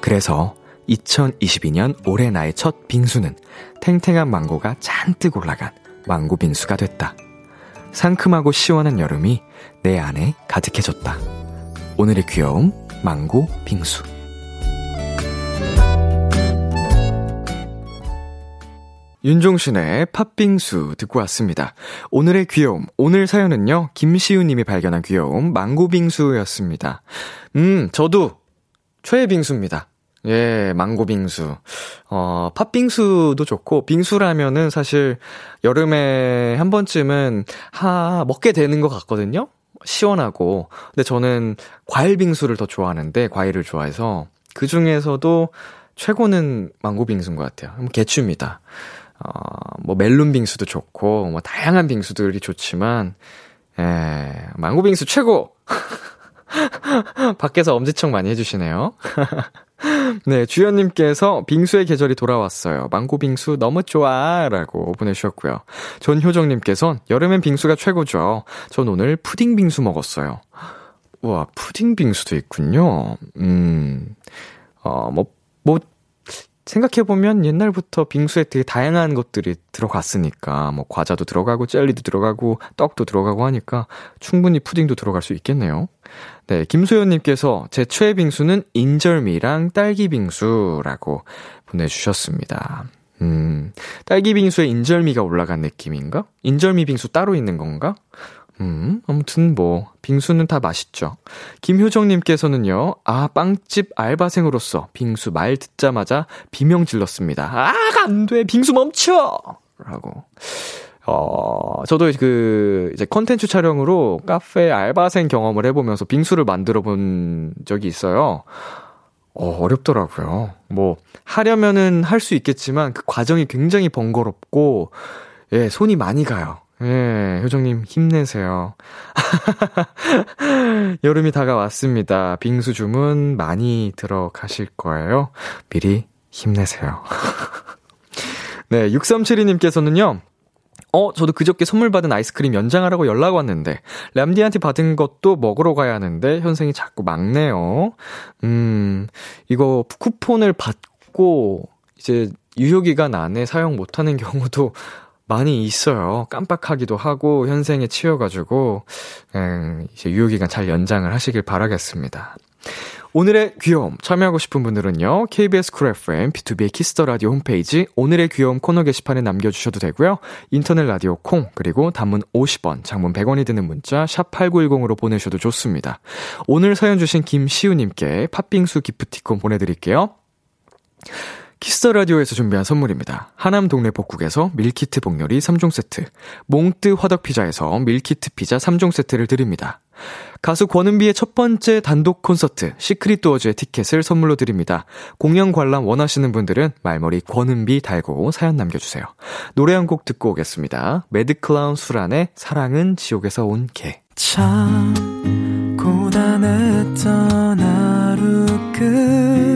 S2: 그래서 2022년 올해 나의 첫 빙수는 탱탱한 망고가 잔뜩 올라간 망고 빙수가 됐다. 상큼하고 시원한 여름이 내 안에 가득해졌다. 오늘의 귀여움, 망고 빙수. 윤종신의 팥빙수 듣고 왔습니다. 오늘의 귀여움, 오늘 사연은요, 김시우님이 발견한 귀여움, 망고빙수였습니다. 음, 저도 최애 빙수입니다. 예, 망고빙수. 어, 팥빙수도 좋고, 빙수라면은 사실 여름에 한 번쯤은, 하, 먹게 되는 것 같거든요? 시원하고. 근데 저는 과일 빙수를 더 좋아하는데, 과일을 좋아해서, 그 중에서도 최고는 망고빙수인 것 같아요. 뭐 개추입니다. 어, 뭐 멜론 빙수도 좋고, 뭐 다양한 빙수들이 좋지만, 예, 망고 빙수 최고! 밖에서 엄지척 많이 해주시네요. 네, 주연님께서 빙수의 계절이 돌아왔어요. 망고 빙수 너무 좋아. 라고 보내주셨고요. 전효정님께선 여름엔 빙수가 최고죠. 전 오늘 푸딩 빙수 먹었어요. 우와, 푸딩 빙수도 있군요. 음, 어, 뭐, 뭐, 생각해보면 옛날부터 빙수에 되게 다양한 것들이 들어갔으니까, 뭐, 과자도 들어가고, 젤리도 들어가고, 떡도 들어가고 하니까, 충분히 푸딩도 들어갈 수 있겠네요. 네, 김소연님께서 제 최애 빙수는 인절미랑 딸기 빙수라고 보내주셨습니다. 음, 딸기 빙수에 인절미가 올라간 느낌인가? 인절미 빙수 따로 있는 건가? 음, 아무튼 뭐, 빙수는 다 맛있죠. 김효정님께서는요, 아, 빵집 알바생으로서 빙수 말 듣자마자 비명 질렀습니다. 아, 안 돼! 빙수 멈춰! 라고. 어, 저도 그, 이제 컨텐츠 촬영으로 카페 알바생 경험을 해보면서 빙수를 만들어 본 적이 있어요. 어, 어렵더라고요. 뭐, 하려면은 할 수 있겠지만 그 과정이 굉장히 번거롭고, 예, 손이 많이 가요. 예, 효정님 힘내세요. 여름이 다가왔습니다. 빙수 주문 많이 들어가실 거예요. 미리 힘내세요. 네, 6372님께서는요, 어, 저도 그저께 선물 받은 아이스크림 연장하라고 연락 왔는데, 람디한테 받은 것도 먹으러 가야 하는데, 현생이 자꾸 막네요. 음, 이거 쿠폰을 받고, 이제 유효기간 안에 사용 못하는 경우도 많이 있어요. 깜빡하기도 하고, 현생에 치여가지고, 음, 이제 유효기간 잘 연장을 하시길 바라겠습니다. 오늘의 귀여움 참여하고 싶은 분들은요. KBS 쿨 FM B2B의 키스터 라디오 홈페이지 오늘의 귀여움 코너 게시판에 남겨 주셔도 되고요. 인터넷 라디오 콩 그리고 단문 50원, 장문 100원이 드는 문자 샵 8910으로 보내셔도 좋습니다. 오늘 사연 주신 김시우 님께 팥빙수 기프티콘 보내 드릴게요. Kiss the 라디오에서 준비한 선물입니다. 하남 동네 복국에서 밀키트 복요리 3종 세트, 몽뜨 화덕 피자에서 밀키트 피자 3종 세트를 드립니다. 가수 권은비의 첫 번째 단독 콘서트 Secret Doors의 티켓을 선물로 드립니다. 공연 관람 원하시는 분들은 말머리 권은비 달고 사연 남겨주세요. 노래 한 곡 듣고 오겠습니다. 매드클라운 수란의 사랑은 지옥에서 온 개.
S3: 참 고단했던 하루 끝널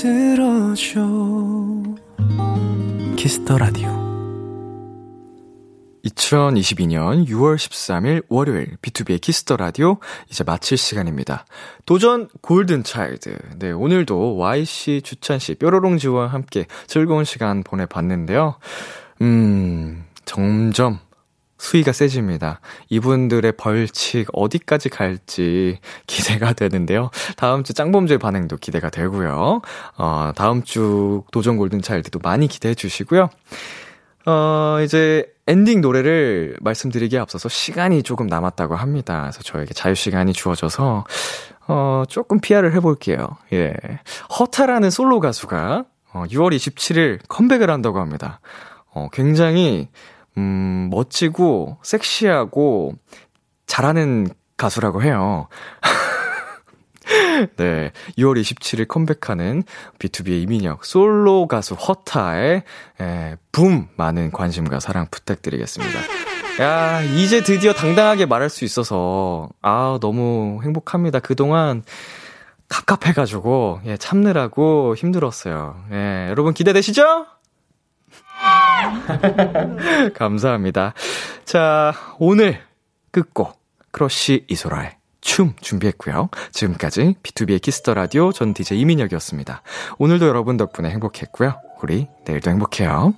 S3: 들어줘 Kiss the 라디오
S2: 2022년 6월 13일 월요일 B2B의 키스터 라디오 이제 마칠 시간입니다. 도전 골든 차일드. 네, 오늘도 Y씨, 주찬 씨, 뾰로롱 지와 함께 즐거운 시간 보내 봤는데요. 음, 점점 수위가 세집니다. 이분들의 벌칙 어디까지 갈지 기대가 되는데요. 다음 주 짱범죄 반응도 기대가 되고요. 어, 다음 주 도전 골든 차일드도 많이 기대해 주시고요. 어, 이제 엔딩 노래를 말씀드리기에 앞서서 시간이 조금 남았다고 합니다. 그래서 저에게 자유시간이 주어져서, 어, 조금 PR을 해볼게요. 예. 허타라는 솔로 가수가, 어, 6월 27일 컴백을 한다고 합니다. 어, 굉장히, 음, 멋지고, 섹시하고, 잘하는 가수라고 해요. 네. 6월 27일 컴백하는 B2B의 이민혁 솔로 가수 허타의 에, 붐 많은 관심과 사랑 부탁드리겠습니다. 야, 이제 드디어 당당하게 말할 수 있어서 아, 너무 행복합니다. 그동안 갑갑해가지고 예, 참느라고 힘들었어요. 예, 여러분 기대되시죠? 감사합니다. 자, 오늘 끝곡 크러쉬 이소라의 춤 준비했고요. 지금까지 B2B의 키스터 라디오 전 DJ 이민혁이었습니다. 오늘도 여러분 덕분에 행복했고요. 우리 내일도 행복해요.